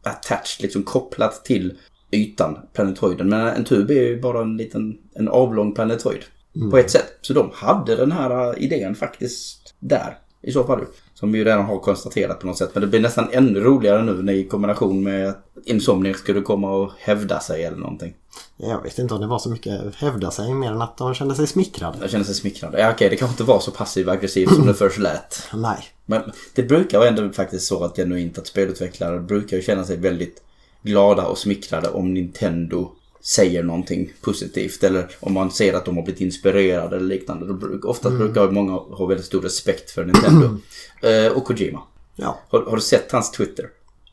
attached, liksom kopplat till ytan, planetoiden. Men en tub är ju bara en liten, en avlång planetoid. På ett sätt. Så de hade den här idén faktiskt där. I så fall. Som vi ju redan har konstaterat på något sätt. Men det blir nästan ännu roligare nu när i kombination med att Insomniac skulle komma och hävda sig eller någonting. Jag vet inte om det var så mycket hävda sig mer än att de kände sig smickrade. Jag känner sig smickrande. Ja okej, det kanske inte var så passiv aggressiv som det (clears throat) först lät. Nej. Men det brukar vara ändå faktiskt så att genuint att spelutvecklare brukar ju känna sig väldigt glada och smickrade om Nintendo säger någonting positivt eller om man ser att de har blivit inspirerade eller liknande. Då bruk, oftast brukar många ha väldigt stor respekt för Nintendo. (clears throat) Eh, och Kojima. Ja. Har, har du sett hans Twitter?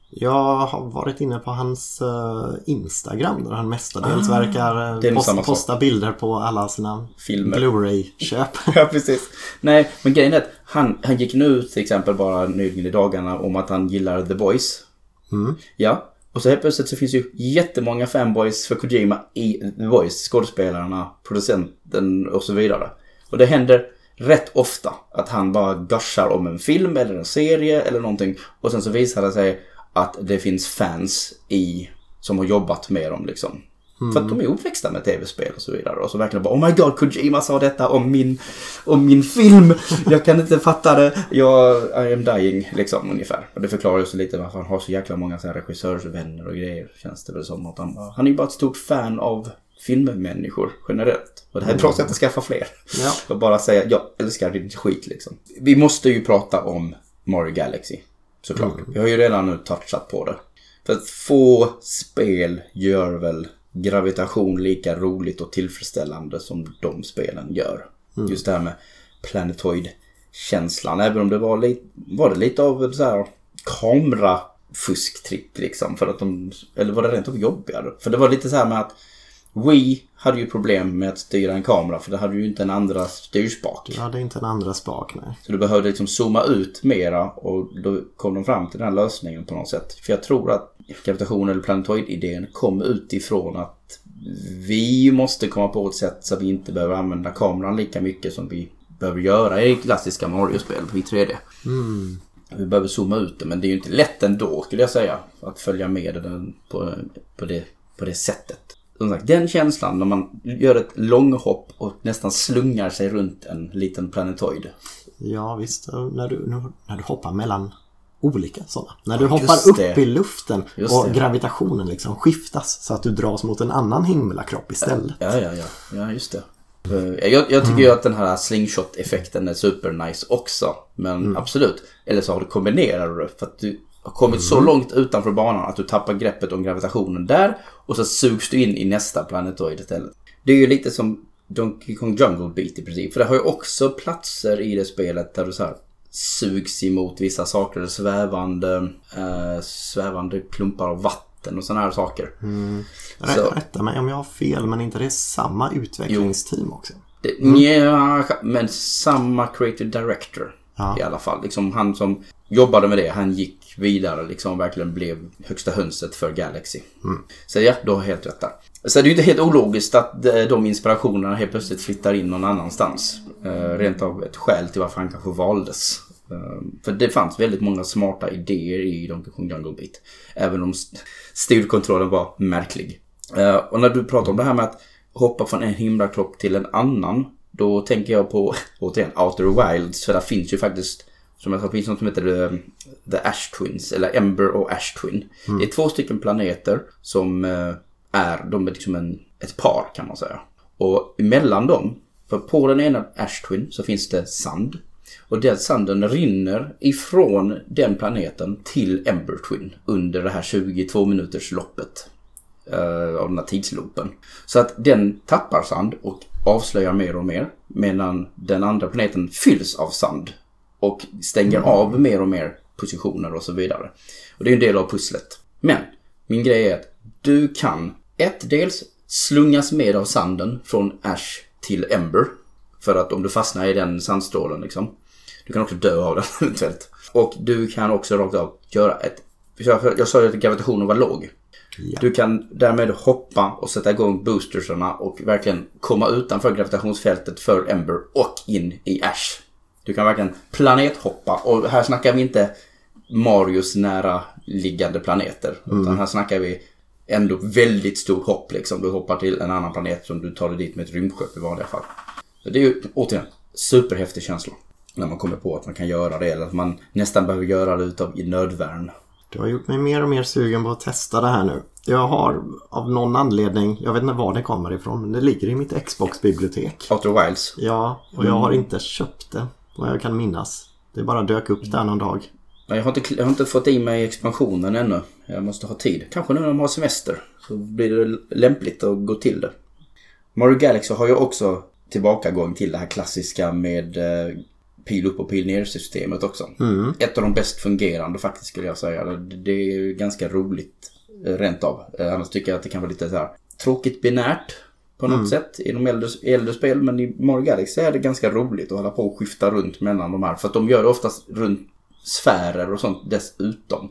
Jag har varit inne på hans eh, Instagram där han mestadels verkar uh, nog samma posta, posta bilder på alla sina Filmer. Blu-ray-köp. (laughs) Ja, precis. Nej, men grejen är att han, han gick nu ut till exempel bara nyligen i dagarna om att han gillar The Boys. Ja. Och så helt plötsligt så finns ju jättemånga fanboys för Kojima i The Voice. Skådespelarna, producenten och så vidare. Och det händer rätt ofta att han bara gushar om en film eller en serie eller någonting. Och sen så visar det sig att det finns fans i som har jobbat med dem liksom. För att de är uppväxta med tv-spel och så vidare. Och så verkligen bara Oh my god, Kojima sa detta om min, om min film. (laughs) Jag kan inte fatta det. Jag, I am dying liksom ungefär. Och det förklarar ju så lite varför han har så jäkla många så här regissörsvänner och grejer. Känns det väl som att han, han är ju bara ett stort fan av filmmänniskor generellt. Och det här är ett bra sätt att skaffa fler. Ja. (laughs) Och bara säga jag älskar din skit liksom. Vi måste ju prata om Mario Galaxy. Såklart. Vi har ju redan nu touchat på det. För att få spel gör väl gravitation lika roligt och tillfredsställande som de spelen gör. Just det här med Planetoid-känslan. Även om det var, li- var det lite av så här kamerafusktrick liksom. För att de, eller var det rent av jobbigare? För det var lite så här med att Wii hade ju problem med att styra en kamera för det hade ju inte en andra styrspak. Det är inte en andra spak nej. Så du behövde liksom zooma ut mera och då kom de fram till den här lösningen på något sätt. För jag tror att gravitation eller planetoid-idén kom utifrån att vi måste komma på ett sätt så att vi inte behöver använda kameran lika mycket som vi behöver göra i klassiska Mario-spel i 3D. Vi behöver zooma ut det men det är ju inte lätt ändå skulle jag säga. Att följa med den på, på, det, på det sättet. Som sagt, den känslan när man gör ett långhopp och nästan slungar sig runt en liten planetoid. Ja visst, när du, när du hoppar mellan olika sådana. När du Ja, hoppar upp det. i luften Just och det. gravitationen liksom skiftas så att du dras mot en annan himlakropp istället. Ja, ja, ja. Ja, just det. Eh, Jag, jag tycker ju att den här slingshot-effekten är supernice också. Men absolut. Eller så har du kombinerat det för att du har kommit så långt utanför banan att du tappar greppet om gravitationen där. Och så sugs du in i nästa planetoid istället. Det är ju lite som Donkey Kong Jungle Beat i princip. För det har ju också platser i det spelet där du så här sugs emot vissa saker. Svävande, eh, svävande klumpar av vatten och sådana här saker. Så- Rätta mig om jag har fel men inte det är samma utvecklingsteam också? Det, nja, men samma creative director Ja. i alla fall. Liksom han som jobbade med det, han gick vidare liksom och verkligen blev högsta hönset för Galaxy. Så ja, du har helt rätt där. Så det är ju inte helt ologiskt att eh, de inspirationerna helt plötsligt flyttar in någon annans. Eh, rent av ett skäl till varför han kanske valdes. Ehm, För det fanns väldigt många smarta idéer i Donkey Kong Jungle Beat. Även om st- styrkontrollen var märklig. Eh, Och när du pratar om det här med att hoppa från en himlakropp till en annan. Då tänker jag på, (laughs) återigen, Outer Wilds. För där finns ju faktiskt, som finns något som heter eh, The Ash Twins. Eller Ember och Ash Twin. Det är två stycken planeter som eh, är, de är liksom en, ett par kan man säga. Och emellan dem, för på den ena Ash Twin så finns det sand. Och den sanden rinner ifrån den planeten till Ember Twin under det här 22 minuters loppet eh, av den här tidsloopen. Så att den tappar sand och avslöjar mer och mer. Medan den andra planeten fylls av sand. Och stänger av mer och mer positioner och så vidare. Och det är en del av pusslet. Men min grej är att du kan ett dels slungas med av sanden från Ash till Ember. För att om du fastnar i den sandstrålen liksom. Du kan också dö av den (laughs) eventuellt. Och du kan också rakt av göra ett... Jag, jag sa ju att gravitationen var låg. Ja. Du kan därmed hoppa och sätta igång boostersarna och verkligen komma utanför gravitationsfältet för Ember och in i Ash. Du kan verkligen planethoppa och här snackar vi inte Marios nära liggande planeter. Utan här snackar vi ändå väldigt stor hopp liksom. Du hoppar till en annan planet som du tar dig dit med ett rymdskepp i vanliga fall. Så det är ju återigen superhäftig känsla. När man kommer på att man kan göra det eller att man nästan behöver göra det utav i nödvärn. Du har gjort mig mer och mer sugen på att testa det här nu. Jag har av någon anledning, jag vet inte var det kommer ifrån, men det ligger i mitt Xbox-bibliotek. Outer Wilds. Ja, och jag har inte köpt det vad jag kan minnas. Det bara dök upp där någon dag. Jag har, inte, jag har inte fått i mig expansionen ännu. Jag måste ha tid. Kanske nu när de har semester. Så blir det lämpligt att gå till det. Mario Galaxy har ju också tillbakagång till det här klassiska med eh, pil upp och pil ner systemet också. Ett av de bäst fungerande faktiskt skulle jag säga. Det, det är ju ganska roligt eh, rent av. Eh, annars tycker jag att det kan vara lite så här tråkigt binärt på något sätt i de äldre, äldre spel. Men i Mario Galaxy är det ganska roligt att hålla på och skifta runt mellan de här. För att de gör det oftast runt sfärer och sånt dessutom.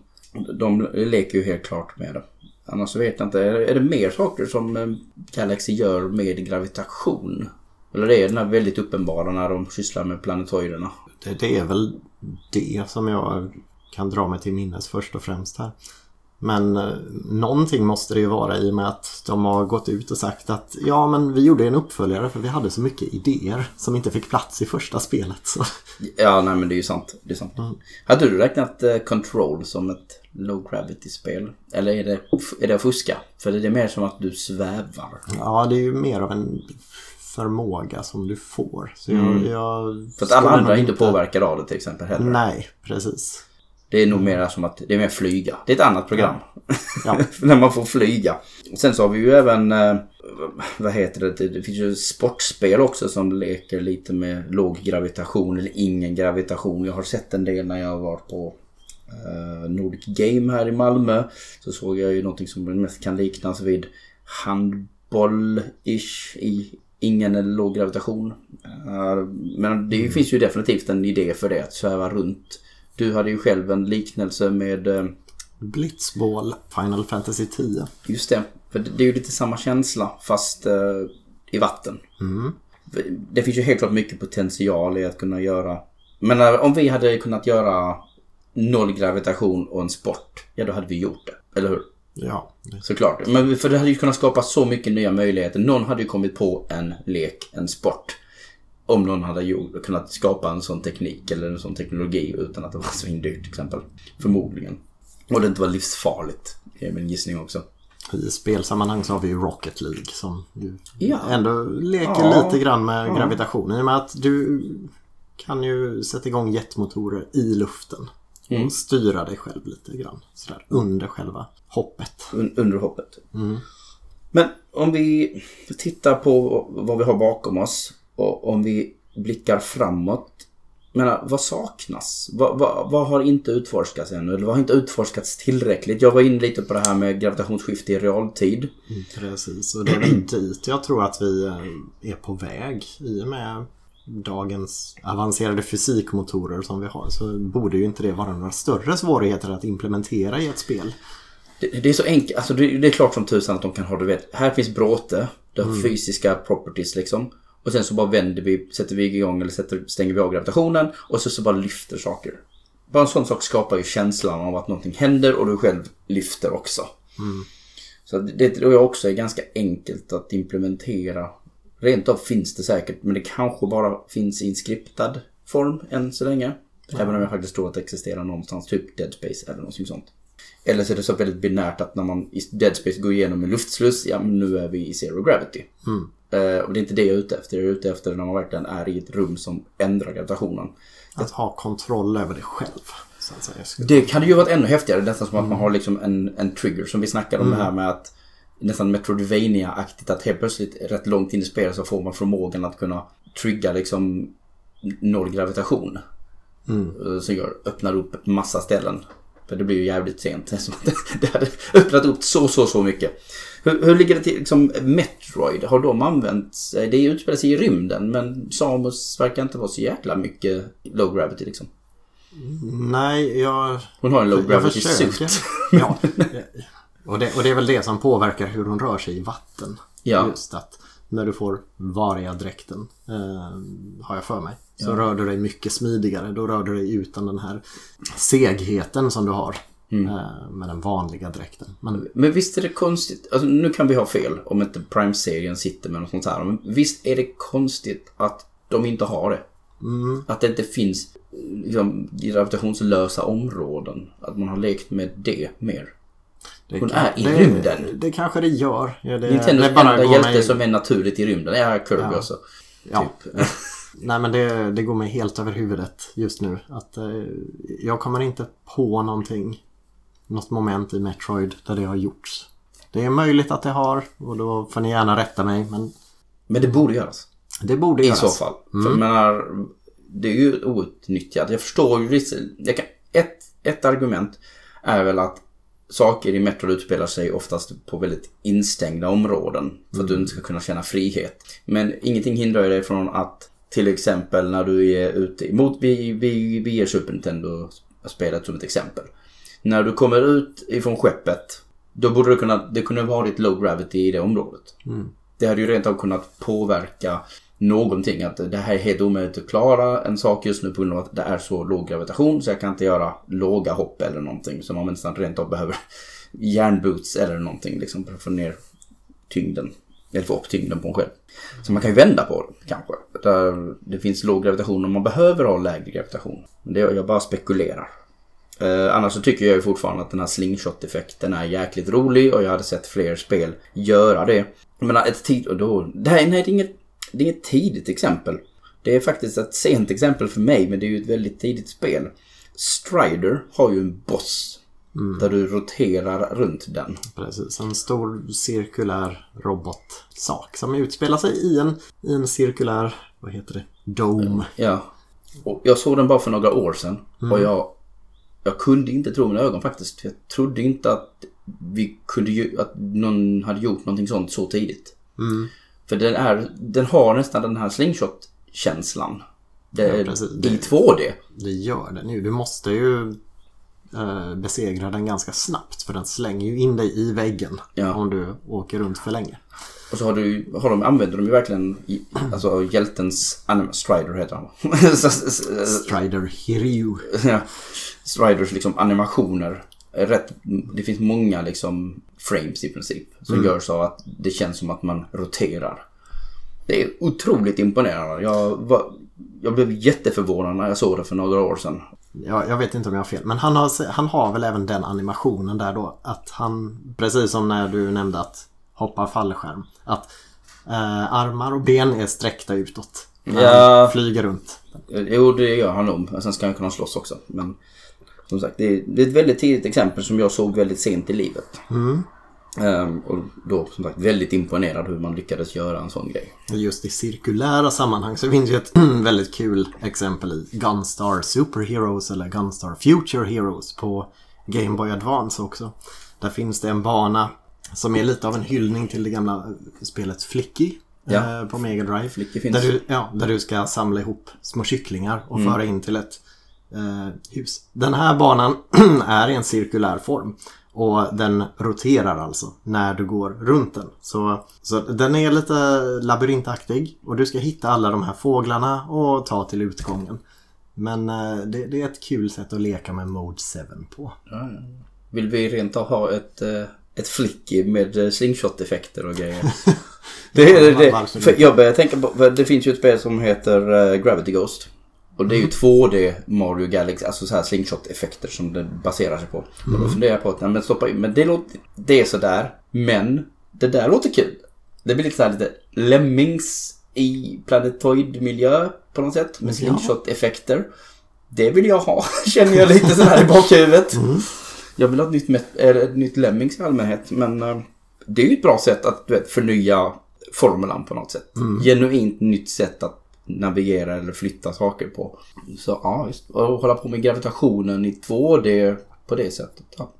De leker ju helt klart med det. Annars vet jag inte. Är det mer saker som eh, Galaxy gör med gravitation? Eller det är den här väldigt uppenbara när de sysslar med planetoiderna. Det, det är väl det som jag kan dra mig till minnes först och främst här. Men eh, någonting måste det ju vara i och med att de har gått ut och sagt att ja men vi gjorde en uppföljare för vi hade så mycket idéer som inte fick plats i första spelet. Så. Ja, nej men det är ju sant. Det är sant. Hade du räknat eh, Control som ett low gravity-spel? Eller är det, är det att fuska? För det är mer som att du svävar. Ja det är ju mer av en förmåga som du får. Så jag, jag Mm. För att alla andra är inte påverkade av det till exempel heller. Nej, precis. Det är nog mer som att det är mer flyga. Det är ett annat program. Ja. (laughs) När man får flyga. Sen så har vi ju även, eh, vad heter det, det finns ju sportspel också som leker lite med låg gravitation eller ingen gravitation. Jag har sett en del när jag varit på eh, Nordic Game här i Malmö. Så såg jag ju någonting som mest kan liknas vid handboll-ish i ingen eller låg gravitation. Eh, men det finns ju definitivt en idé för det, att sväva runt. Du hade ju själv en liknelse med eh, Blitzball Final Fantasy 10. Just det. För det är ju lite samma känsla fast eh, i vatten. För Det finns ju helt klart mycket potential i att kunna göra... Men om vi hade kunnat göra noll gravitation och en sport, ja då hade vi gjort det. Eller hur? Ja, Såklart. Men för det hade ju kunnat skapa så mycket nya möjligheter. Någon hade ju kommit på en lek, en sport. Om någon hade gjort, kunnat skapa en sån teknik eller en sån teknologi utan att det var svindyrt till exempel. Förmodligen. Och det inte var livsfarligt. Det är min gissning också. I spelsammanhang så har vi ju Rocket League som Ja. ändå leker Ja. lite grann med gravitationen. I och med att du kan ju sätta igång jetmotorer i luften. Mm. Och styra dig själv lite grann. Sådär under själva hoppet. Un- under hoppet. Men om vi tittar på vad vi har bakom oss och om vi blickar framåt. Menar, vad saknas? Vad, vad, vad har inte utforskats ännu? Eller vad har inte utforskats tillräckligt? Jag var inne lite på det här med gravitationsskifte i realtid. Precis, och det är väl (clears throat) dit jag tror att vi eh, är på väg. I och med dagens avancerade fysikmotorer som vi har så borde ju inte det vara några större svårigheter att implementera i ett spel. Det, det är så enkelt. Alltså det, det är klart som tusan att de kan ha det. Vet. Här finns bråte. Det har fysiska properties liksom. Och sen så bara vänder vi, sätter vi igång eller sätter, stänger vi av gravitationen och så, så bara lyfter saker. Bara en sån sak skapar ju känslan av att någonting händer och du själv lyfter också. Så det tror jag också är ganska enkelt att implementera. Rent av finns det säkert, men det kanske bara finns i en skriptad form än så länge. Även om jag faktiskt tror att det existerar någonstans, typ Dead Space eller någonting sånt. Eller så är det så väldigt binärt att när man i Dead Space går igenom en luftsluss, ja men nu är vi i zero gravity. Eh, och det är inte det jag är ute efter. Jag är ute efter när man verkligen är i ett rum som ändrar gravitationen. Att ha kontroll över det själv. Så att säga. Skulle- Det kan ju varit ännu häftigare, nästan som att man har liksom en, en trigger som vi snackade om det här med att nästan Metroidvania-aktigt att helt plötsligt rätt långt in i spelet så får man förmågan att kunna trigga liksom noll gravitation. Eh, Som gör, öppnar upp massa ställen. För det blir ju jävligt sent. (laughs) Det hade öppnat upp så, så, så mycket. Hur, hur ligger det till, liksom Metroid? Har de använts? Det utspelar sig i rymden men Samus verkar inte vara så jäkla mycket low gravity liksom. Nej, jag... Hon har en low gravity suit. (laughs) ja. Och det, och det är väl det som påverkar hur hon rör sig i vatten. Ja. Just att när du får Varia-dräkten, eh, har jag för mig, så rör du dig mycket smidigare. Då rör du dig utan den här segheten som du har Mm. eh, med den vanliga dräkten. Men Men visst är det konstigt, alltså nu kan vi ha fel om inte Prime-serien sitter med något sånt här. Men visst är det konstigt att de inte har det. Att det inte finns liksom, gravitationslösa områden. Att man har lekt med det mer. Det Hon kan- är i det, rymden. Det kanske det gör. Ja, det, Nintendos det enda hjälte mig- som är naturligt i rymden är Kirby Ja. också. Ja. Typ. (laughs) Nej men det, det går mig helt över huvudet just nu. Att eh, Jag kommer inte på någonting. Något moment i Metroid där det har gjorts. Det är möjligt att det har och då får ni gärna rätta mig men Men det borde göras. det borde I göras. så fall. För jag menar, det är ju outnyttjat. Jag förstår ju vissa... Ett, ett argument är väl att saker i Metroid utspelar sig oftast på väldigt instängda områden. För att du inte ska kunna känna frihet. Men ingenting hindrar dig från att till exempel när du är ute emot, vi, vi, vi ger Super Nintendo-spelet som ett exempel. När du kommer ut ifrån skeppet, då borde det kunna, det kunde varit low gravity i det området. Det hade ju rent av kunnat påverka någonting. Att det här är helt omöjligt att klara en sak just nu på grund av att det är så låg gravitation så jag kan inte göra låga hopp eller någonting. Så man nästan rent av behöver (laughs) järnboots eller någonting liksom för att få ner tyngden. Eller få upp tyngden på en själv. Så man kan ju vända på det kanske. Där eh, det finns låg gravitation och man behöver ha lägre gravitation. Det, jag bara spekulerar. Eh, annars så tycker jag ju fortfarande att den här slingshot-effekten är jäkligt rolig och jag hade sett fler spel göra det. Jag menar, ett tid... Och då, det här nej, det är, inget, det är inget tidigt exempel. Det är faktiskt ett sent exempel för mig, men det är ju ett väldigt tidigt spel. Strider har ju en boss. Där du roterar runt den. Precis, en stor cirkulär robotsak som utspelar sig i en, i en cirkulär, vad heter det, dome. Ja. Och jag såg den bara för några år sedan. Och jag, jag kunde inte tro mina ögon faktiskt. Jag trodde inte att vi kunde att någon hade gjort någonting sånt så tidigt. För den, är, den har nästan den här slingshot-känslan. Det, Ja. I Det- 2D. Det gör den ju. Du måste ju eh, besegra den ganska snabbt för den slänger ju in dig i väggen Ja. om du åker runt för länge. Och så har du, har de, använder de ju verkligen i, alltså hjältens anima, Strider heter han (laughs) Strider Hiryu. ja, Striders liksom animationer. Rätt, det finns många liksom frames i princip. Som gör så att det känns som att man roterar. Det är otroligt imponerande. Jag, var, jag blev jätteförvånad när jag såg det för några år sedan. Jag, jag vet inte om jag har fel, men han har, han har väl även den animationen där då att han, precis som när du nämnde att hoppa fallskärm, att eh, armar och ben är sträckta utåt. Ja. han flyger runt. Jo, det gör han nog. Sen ska han kunna slåss också. Men som sagt, det är, det är ett väldigt tidigt exempel som jag såg väldigt sent i livet. Ehm, och då som sagt väldigt imponerad hur man lyckades göra en sån grej. Just i cirkulära sammanhang så finns ju ett (clears throat) väldigt kul exempel i Gunstar Super Heroes eller Gunstar Future Heroes på Game Boy Advance också. Där finns det en bana som är lite av en hyllning till det gamla spelet Flicky Ja. eh, på Mega Drive. Där du, ja, där du ska samla ihop små kycklingar och föra in till ett eh, hus. Den här banan (clears throat) är i en cirkulär form. Och den roterar alltså när du går runt den. Så, så den är lite labyrintaktig och du ska hitta alla de här fåglarna och ta till utgången. Men eh, det, det är ett kul sätt att leka med Mode 7 på. Vill vi rent av ha ett, eh, ett flicky med eh, slingshot-effekter och grejer? (laughs) Det, Ja, det, varför för jag börjar tänka på, det finns ju ett spel som heter eh, Gravity Ghost. Och det är ju 2D Mario Galaxy, alltså så här slingshot-effekter som det baserar sig på. Och då funderar jag på att, nej, men stoppa in, men det låter, det är sådär. Men det där låter kul. Det blir lite så här lite lemmings i planetoid-miljö på något sätt. Med slingshot-effekter. Det vill jag ha, (laughs) känner jag lite sådär i bakhuvudet. Jag vill ha ett nytt, eller ett nytt Lemmings i allmänhet. Men eh, det är ju ett bra sätt att du vet, förnya formulan på något sätt. Genuint nytt sätt att navigera eller flytta saker på. Så ja, just. Och hålla på med gravitationen i 2D på det sättet. Ja.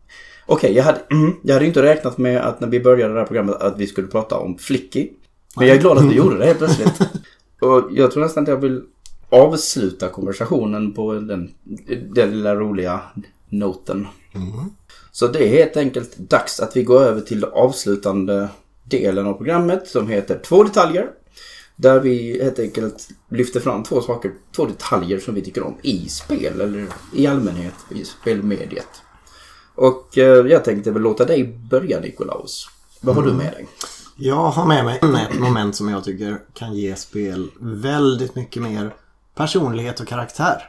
Okej, jag, hade, mm, jag hade inte räknat med att när vi började det här programmet att vi skulle prata om Flicky. Men jag är glad att vi gjorde det helt plötsligt. (laughs) Och jag tror nästan att jag vill avsluta konversationen på den, den lilla roliga noten. Så det är helt enkelt dags att vi går över till avslutande delen av programmet som heter Två detaljer. Där vi helt enkelt lyfter fram två saker, två detaljer som vi tycker om i spel eller i allmänhet i spelmediet. Och eh, jag tänkte väl låta dig börja Nikolaus. Vad har du med dig? Jag har med mig ett moment som jag tycker kan ge spel väldigt mycket mer personlighet och karaktär.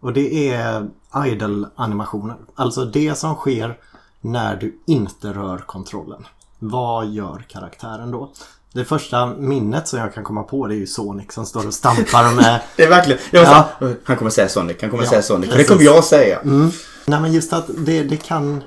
Och det är idle-animationer. Alltså det som sker när du inte rör kontrollen. Vad gör karaktären då? Det första minnet som jag kan komma på det är ju Sonic som står och stampar med (laughs) Det är verkligen... Ja. så han kommer säga Sonic, han kommer Ja, säga Sonic. Det precis. kommer jag säga. Mm. Nej men just att det, det kan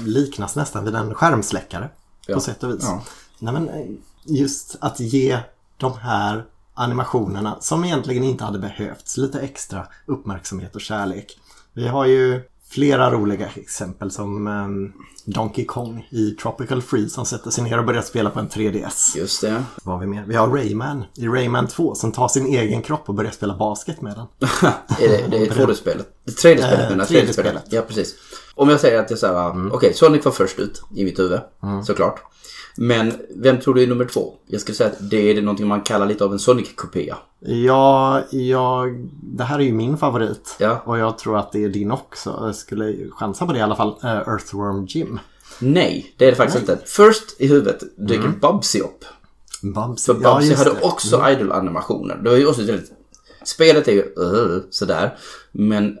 liknas nästan vid en skärmsläckare. Ja. På sätt och vis. Ja. Nej men eh, just att ge de här animationerna som egentligen inte hade behövts lite extra uppmärksamhet och kärlek. Vi har ju flera roliga exempel som ehm, Donkey Kong i Tropical Freeze som sätter sig ner och börjar spela på en 3DS. Just det. Vad har vi mer? Vi har Rayman i Rayman 2 som tar sin egen kropp och börjar spela basket med den. (laughs) är det, det är 2D-spelet. Det är 3D-spelet Eh, menar 3D-spelet. 3D-spelet. Ja, precis. Om jag säger att är så här, okej, Sonic var först ut i mitt huvud, såklart. Men vem tror du är nummer två? Jag skulle säga att det är någonting man kallar lite av en Sonic-kopia. Ja, jag, det här är ju min favorit. Ja. Och jag tror att det är din också. Jag skulle chansa på det i alla fall. Eh, Earthworm Jim. Nej, det är det faktiskt inte. Först i huvudet dyker Bubsy upp. Bubsy. För Bubsy just hade det. också idol-animationer. Det var ju också väldigt... Spelet är ju uh, sådär. Men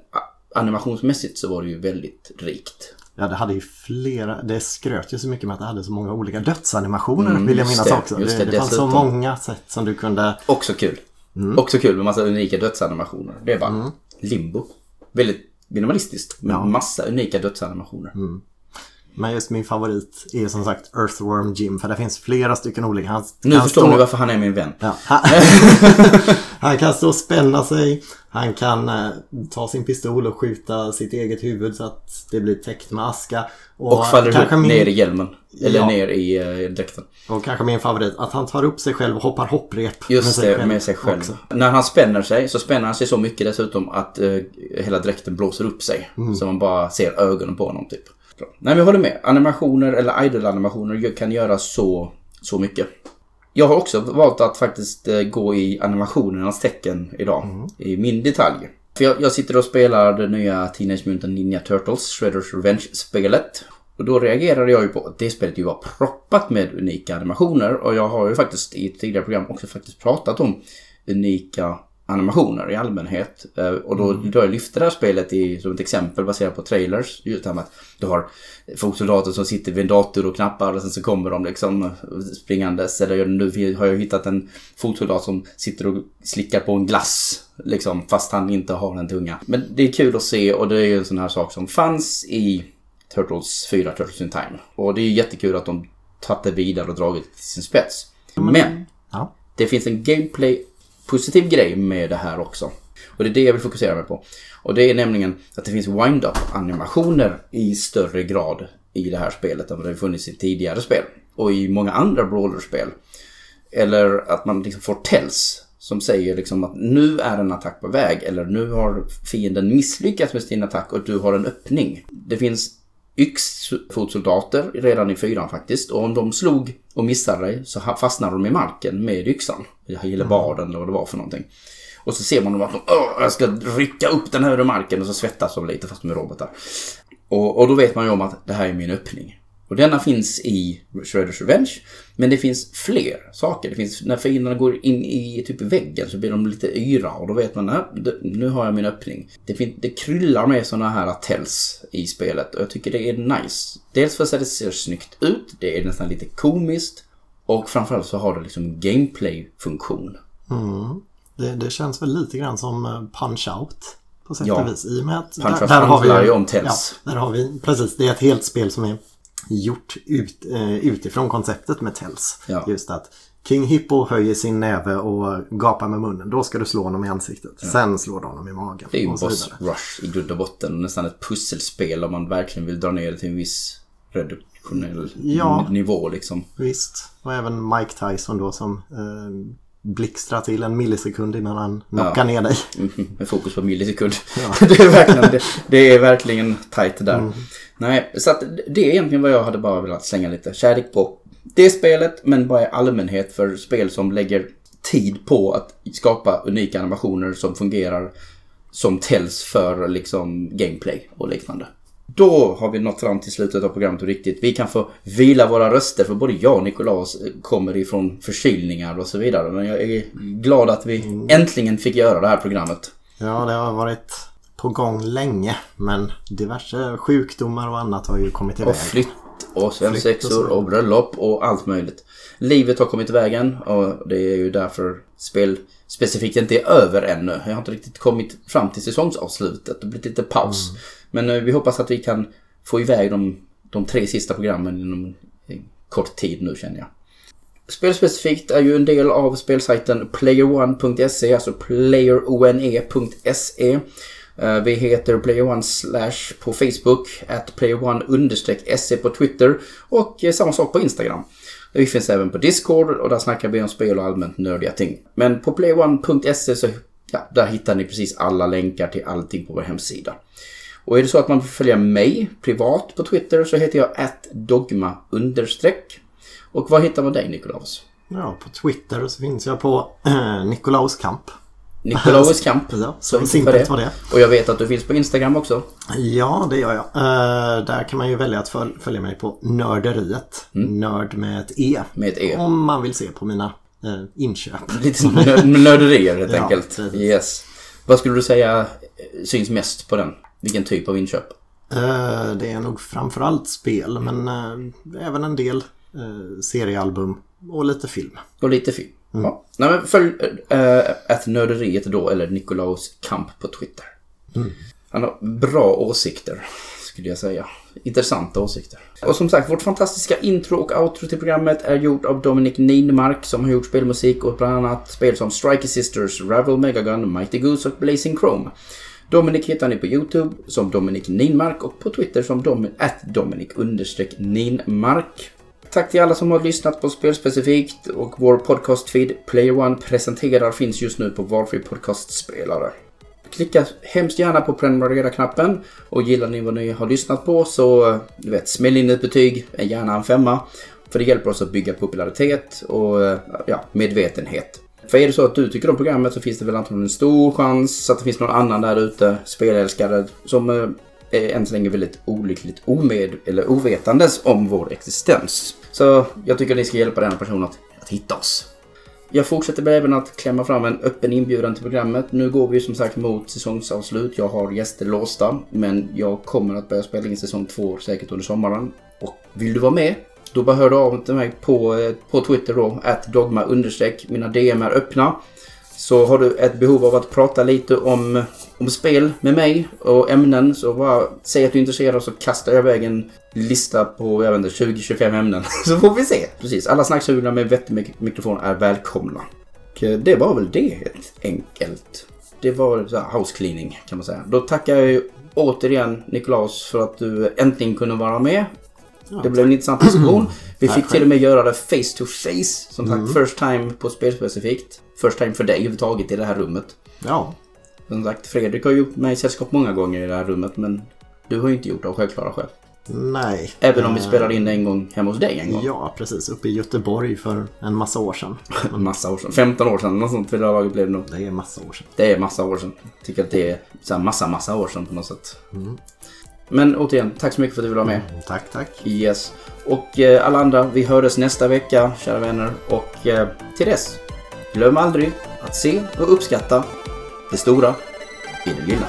animationsmässigt så var det ju väldigt rikt. Ja, det hade ju flera. Det skröt ju så mycket med att det hade så många olika dödsanimationer Mm, vill jag minnas det, också. det, det, det fanns så många sätt som du kunde... Också kul. Också kul med massa unika dödsanimationer. Det är bara limbo. Väldigt minimalistiskt. Men Ja. massa unika dödsanimationer. Men just min favorit är som sagt Earthworm Jim. För det finns flera stycken olika. Han, Nu förstår står- ni varför han är min vän. Ja. Han, (laughs) han kan stå och spänna sig. Han kan eh, ta sin pistol och skjuta sitt eget huvud så att det blir täckt med aska. Och faller kanske upp min, ner i hjälmen. Eller Ja. ner i uh, dräkten. Och kanske min favorit, att han tar upp sig själv och hoppar hopprep Just det, med sig själv. också. När han spänner sig så spänner han sig så mycket dessutom att eh, hela dräkten blåser upp sig. Så man bara ser ögonen på honom typ. Bra. Nej men jag håller med. Animationer eller idol-animationer kan göra så, så mycket. Jag har också valt att faktiskt eh, gå i animationernas tecken idag. I min detalj. För jag, jag sitter och spelar det nya Teenage Mutant Ninja Turtles Shredders Revenge-spelet. Och då reagerade jag ju på att det spelet ju var proppat med unika animationer. Och jag har ju faktiskt i ett tidigare program också faktiskt pratat om unika animationer i allmänhet. Eh, Och då, då jag lyfte det här spelet i, som ett exempel baserat på trailers. Just det här med att du har fotsoldater som sitter vid en dator och knappar och sen så kommer de liksom springandes. Eller nu har jag hittat en fotsoldat som sitter och slickar på en glass. Liksom, fast han inte har en tunga. Men det är kul att se och det är ju en sån här sak som fanns i Turtles 4, Turtles in Time. Och det är ju jättekul att de tagit det vidare och dragit till sin spets. Men det finns en gameplay positiv grej med det här också. Och det är det jag vill fokusera mig på. Och det är nämligen att det finns wind-up animationer i större grad i det här spelet än vad det har funnits i tidigare spel. Och i många andra brawlerspel. Eller att man liksom får tells som säger liksom att nu är en attack på väg eller nu har fienden misslyckats med sin attack och du har en öppning. Det finns yxfotsoldater redan i fyran faktiskt. Och om de slog och missade dig så fastnade de i marken med yxan. Eller baden eller vad det var för någonting. Och så ser man dem att de jag ska rycka upp den här ur marken och så svettas de lite fast de är robotar. Och, och då vet man ju om att det här är min öppning. Och denna finns i Shredders Revenge. Men det finns fler saker. Det finns, när fienderna går in i typ väggen så blir de lite yra och då vet man att nu har jag min öppning. Det, fin- det kryllar med sådana här tells i spelet och jag tycker det är nice. Dels för att det ser snyggt ut, det är nästan lite komiskt och framförallt så har det liksom gameplay-funktion. Mm. Det, det känns väl lite grann som eh, Punch-Out på sätt Ja. och vis. I och med att där, där har vi ju om tells. Ja, där har vi precis. Det är ett helt spel som är gjort ut, eh, utifrån konceptet med tells. Ja. Just att King Hippo höjer sin näve och gapar med munnen. Då ska du slå honom i ansiktet. Sen slår du honom i magen. Det är ju en boss rush i grund och botten. Nästan ett pusselspel om man verkligen vill dra ner det till en viss reduktionell Ja. nivå liksom. Visst. Och även Mike Tyson då som eh, blixtrar till en millisekund innan han knockar ner dig. (laughs) Med fokus på millisekund. (laughs) det, är verkligen, det, det är verkligen tajt där. Mm. Nej, så att det är egentligen vad jag hade bara velat slänga lite kärlek på. Det spelet, men bara i allmänhet för spel som lägger tid på att skapa unika animationer som fungerar som tells för liksom gameplay och liknande. Då har vi nått fram till slutet av programmet och riktigt. Vi kan få vila våra röster för både jag och Nikolaus kommer ifrån förkylningar och så vidare. Men jag är glad att vi äntligen fick göra det här programmet. Ja, det har varit på gång länge. Men diverse sjukdomar och annat har ju kommit iväg. Och flytt och svensexor och bröllop och allt möjligt. Livet har kommit i vägen och det är ju därför spel specifikt inte är över ännu. Jag har inte riktigt kommit fram till säsongsavslutet. Det blir lite paus. Men eh, vi hoppas att vi kan få iväg de, de tre sista programmen inom eh, kort tid nu känner jag. Spelspecifikt är ju en del av spelsajten playerone.se, alltså playerone.se. Eh, vi heter playerone slash på Facebook, at playerone understreck se på Twitter och samma sak på Instagram. Vi finns även på Discord och där snackar vi om spel och allmänt nördiga ting. Men på playerone.se så ja, där hittar ni precis alla länkar till allting på vår hemsida. Och är det så att man vill följa mig privat på Twitter så heter jag atdogma understreck. Och var hittar man dig Nikolaus? Ja, på Twitter så finns jag på eh, Nikolaus Kamp. Nikolaus (laughs) Kamp. Ja, Så simpelt var det. Och jag vet att du finns på Instagram också. Ja, det gör jag. Eh, där kan man ju välja att föl- följa mig på Nörderiet. Nörd med ett E. Med ett E. Om man vill se på mina eh, inköp. (laughs) Lite nö- nörderier helt (laughs) Ja, enkelt. precis. Yes. Vad skulle du säga syns mest på den? Vilken typ av inköp? Eh, det är nog framförallt spel men eh, även en del eh, seriealbum och lite film. Och lite film. Ja. Nej, men följ äh, nörderiet då, eller Nikolaus Kamp på Twitter. Han har bra åsikter, skulle jag säga. Intressanta åsikter. Och som sagt, vårt fantastiska intro och outro till programmet är gjort av Dominic Ninmark som har gjort spelmusik och bland annat spel som Striker Sisters, Ravel Megagun, Mighty Goose och Blazing Chrome. Dominic hittar ni på Youtube som Dominic Ninmark och på Twitter som Domin Dominic Ninmark. Tack till alla som har lyssnat på Spelspecifikt och vår podcastfeed Player One presenterar finns just nu på valfri podcastspelare. Klicka hemskt gärna på prenumerera-knappen och gillar ni vad ni har lyssnat på så du vet, smäll in ett betyg, gärna en femma. För det hjälper oss att bygga popularitet och ja, medvetenhet. För är det så att du tycker om programmet så finns det väl antagligen en stor chans att det finns någon annan där ute, spelälskare, som är än så länge väldigt olyckligt omed eller ovetandes om vår existens. Så jag tycker ni ska hjälpa den person personen att, att hitta oss. Jag fortsätter även att klämma fram en öppen inbjudan till programmet. Nu går vi som sagt mot säsongsavslut. Jag har gäster låsta, men jag kommer att börja spela in säsong två säkert under sommaren. Och vill du vara med? Då bara hör du av dig till mig på, eh, på Twitter då, att dogma understreck. Mina DM är öppna. Så har du ett behov av att prata lite om, om spel med mig och ämnen så bara säg att du är intresserad så kastar jag iväg en lista på jag vet inte, 20-25 ämnen. (laughs) Så får vi se. Precis, alla snacksugna med vettig mik- mikrofon är välkomna. Och eh, det var väl det helt enkelt. Det var så här house cleaning kan man säga. Då tackar jag återigen Nikolaus för att du äntligen kunde vara med. Det blev en intressant diskussion. Vi fick till och med göra det face to face. Som sagt, first time på spelspecifikt. First time för dig överhuvudtaget i det här rummet. Ja, Som sagt, Fredrik har gjort mig sällskap många gånger i det här rummet men du har ju inte gjort det av självklara skäl. Nej. Även om vi Eh, spelade in det en gång hemma hos dig en gång. Ja, precis. Uppe i Göteborg för en massa år sedan. (laughs) En massa år sedan. 15 år sedan. Något sånt vid det laget blev det nog. Det är massa år sedan. Det är massa år sedan. Jag tycker att det är så massa, massa år sedan på något sätt. Men återigen, tack så mycket för att du ville vara med. Tack, tack. Yes. Och eh, alla andra, vi hörs nästa vecka, kära vänner. Och eh, till dess, glöm aldrig att se och uppskatta det stora i det lilla.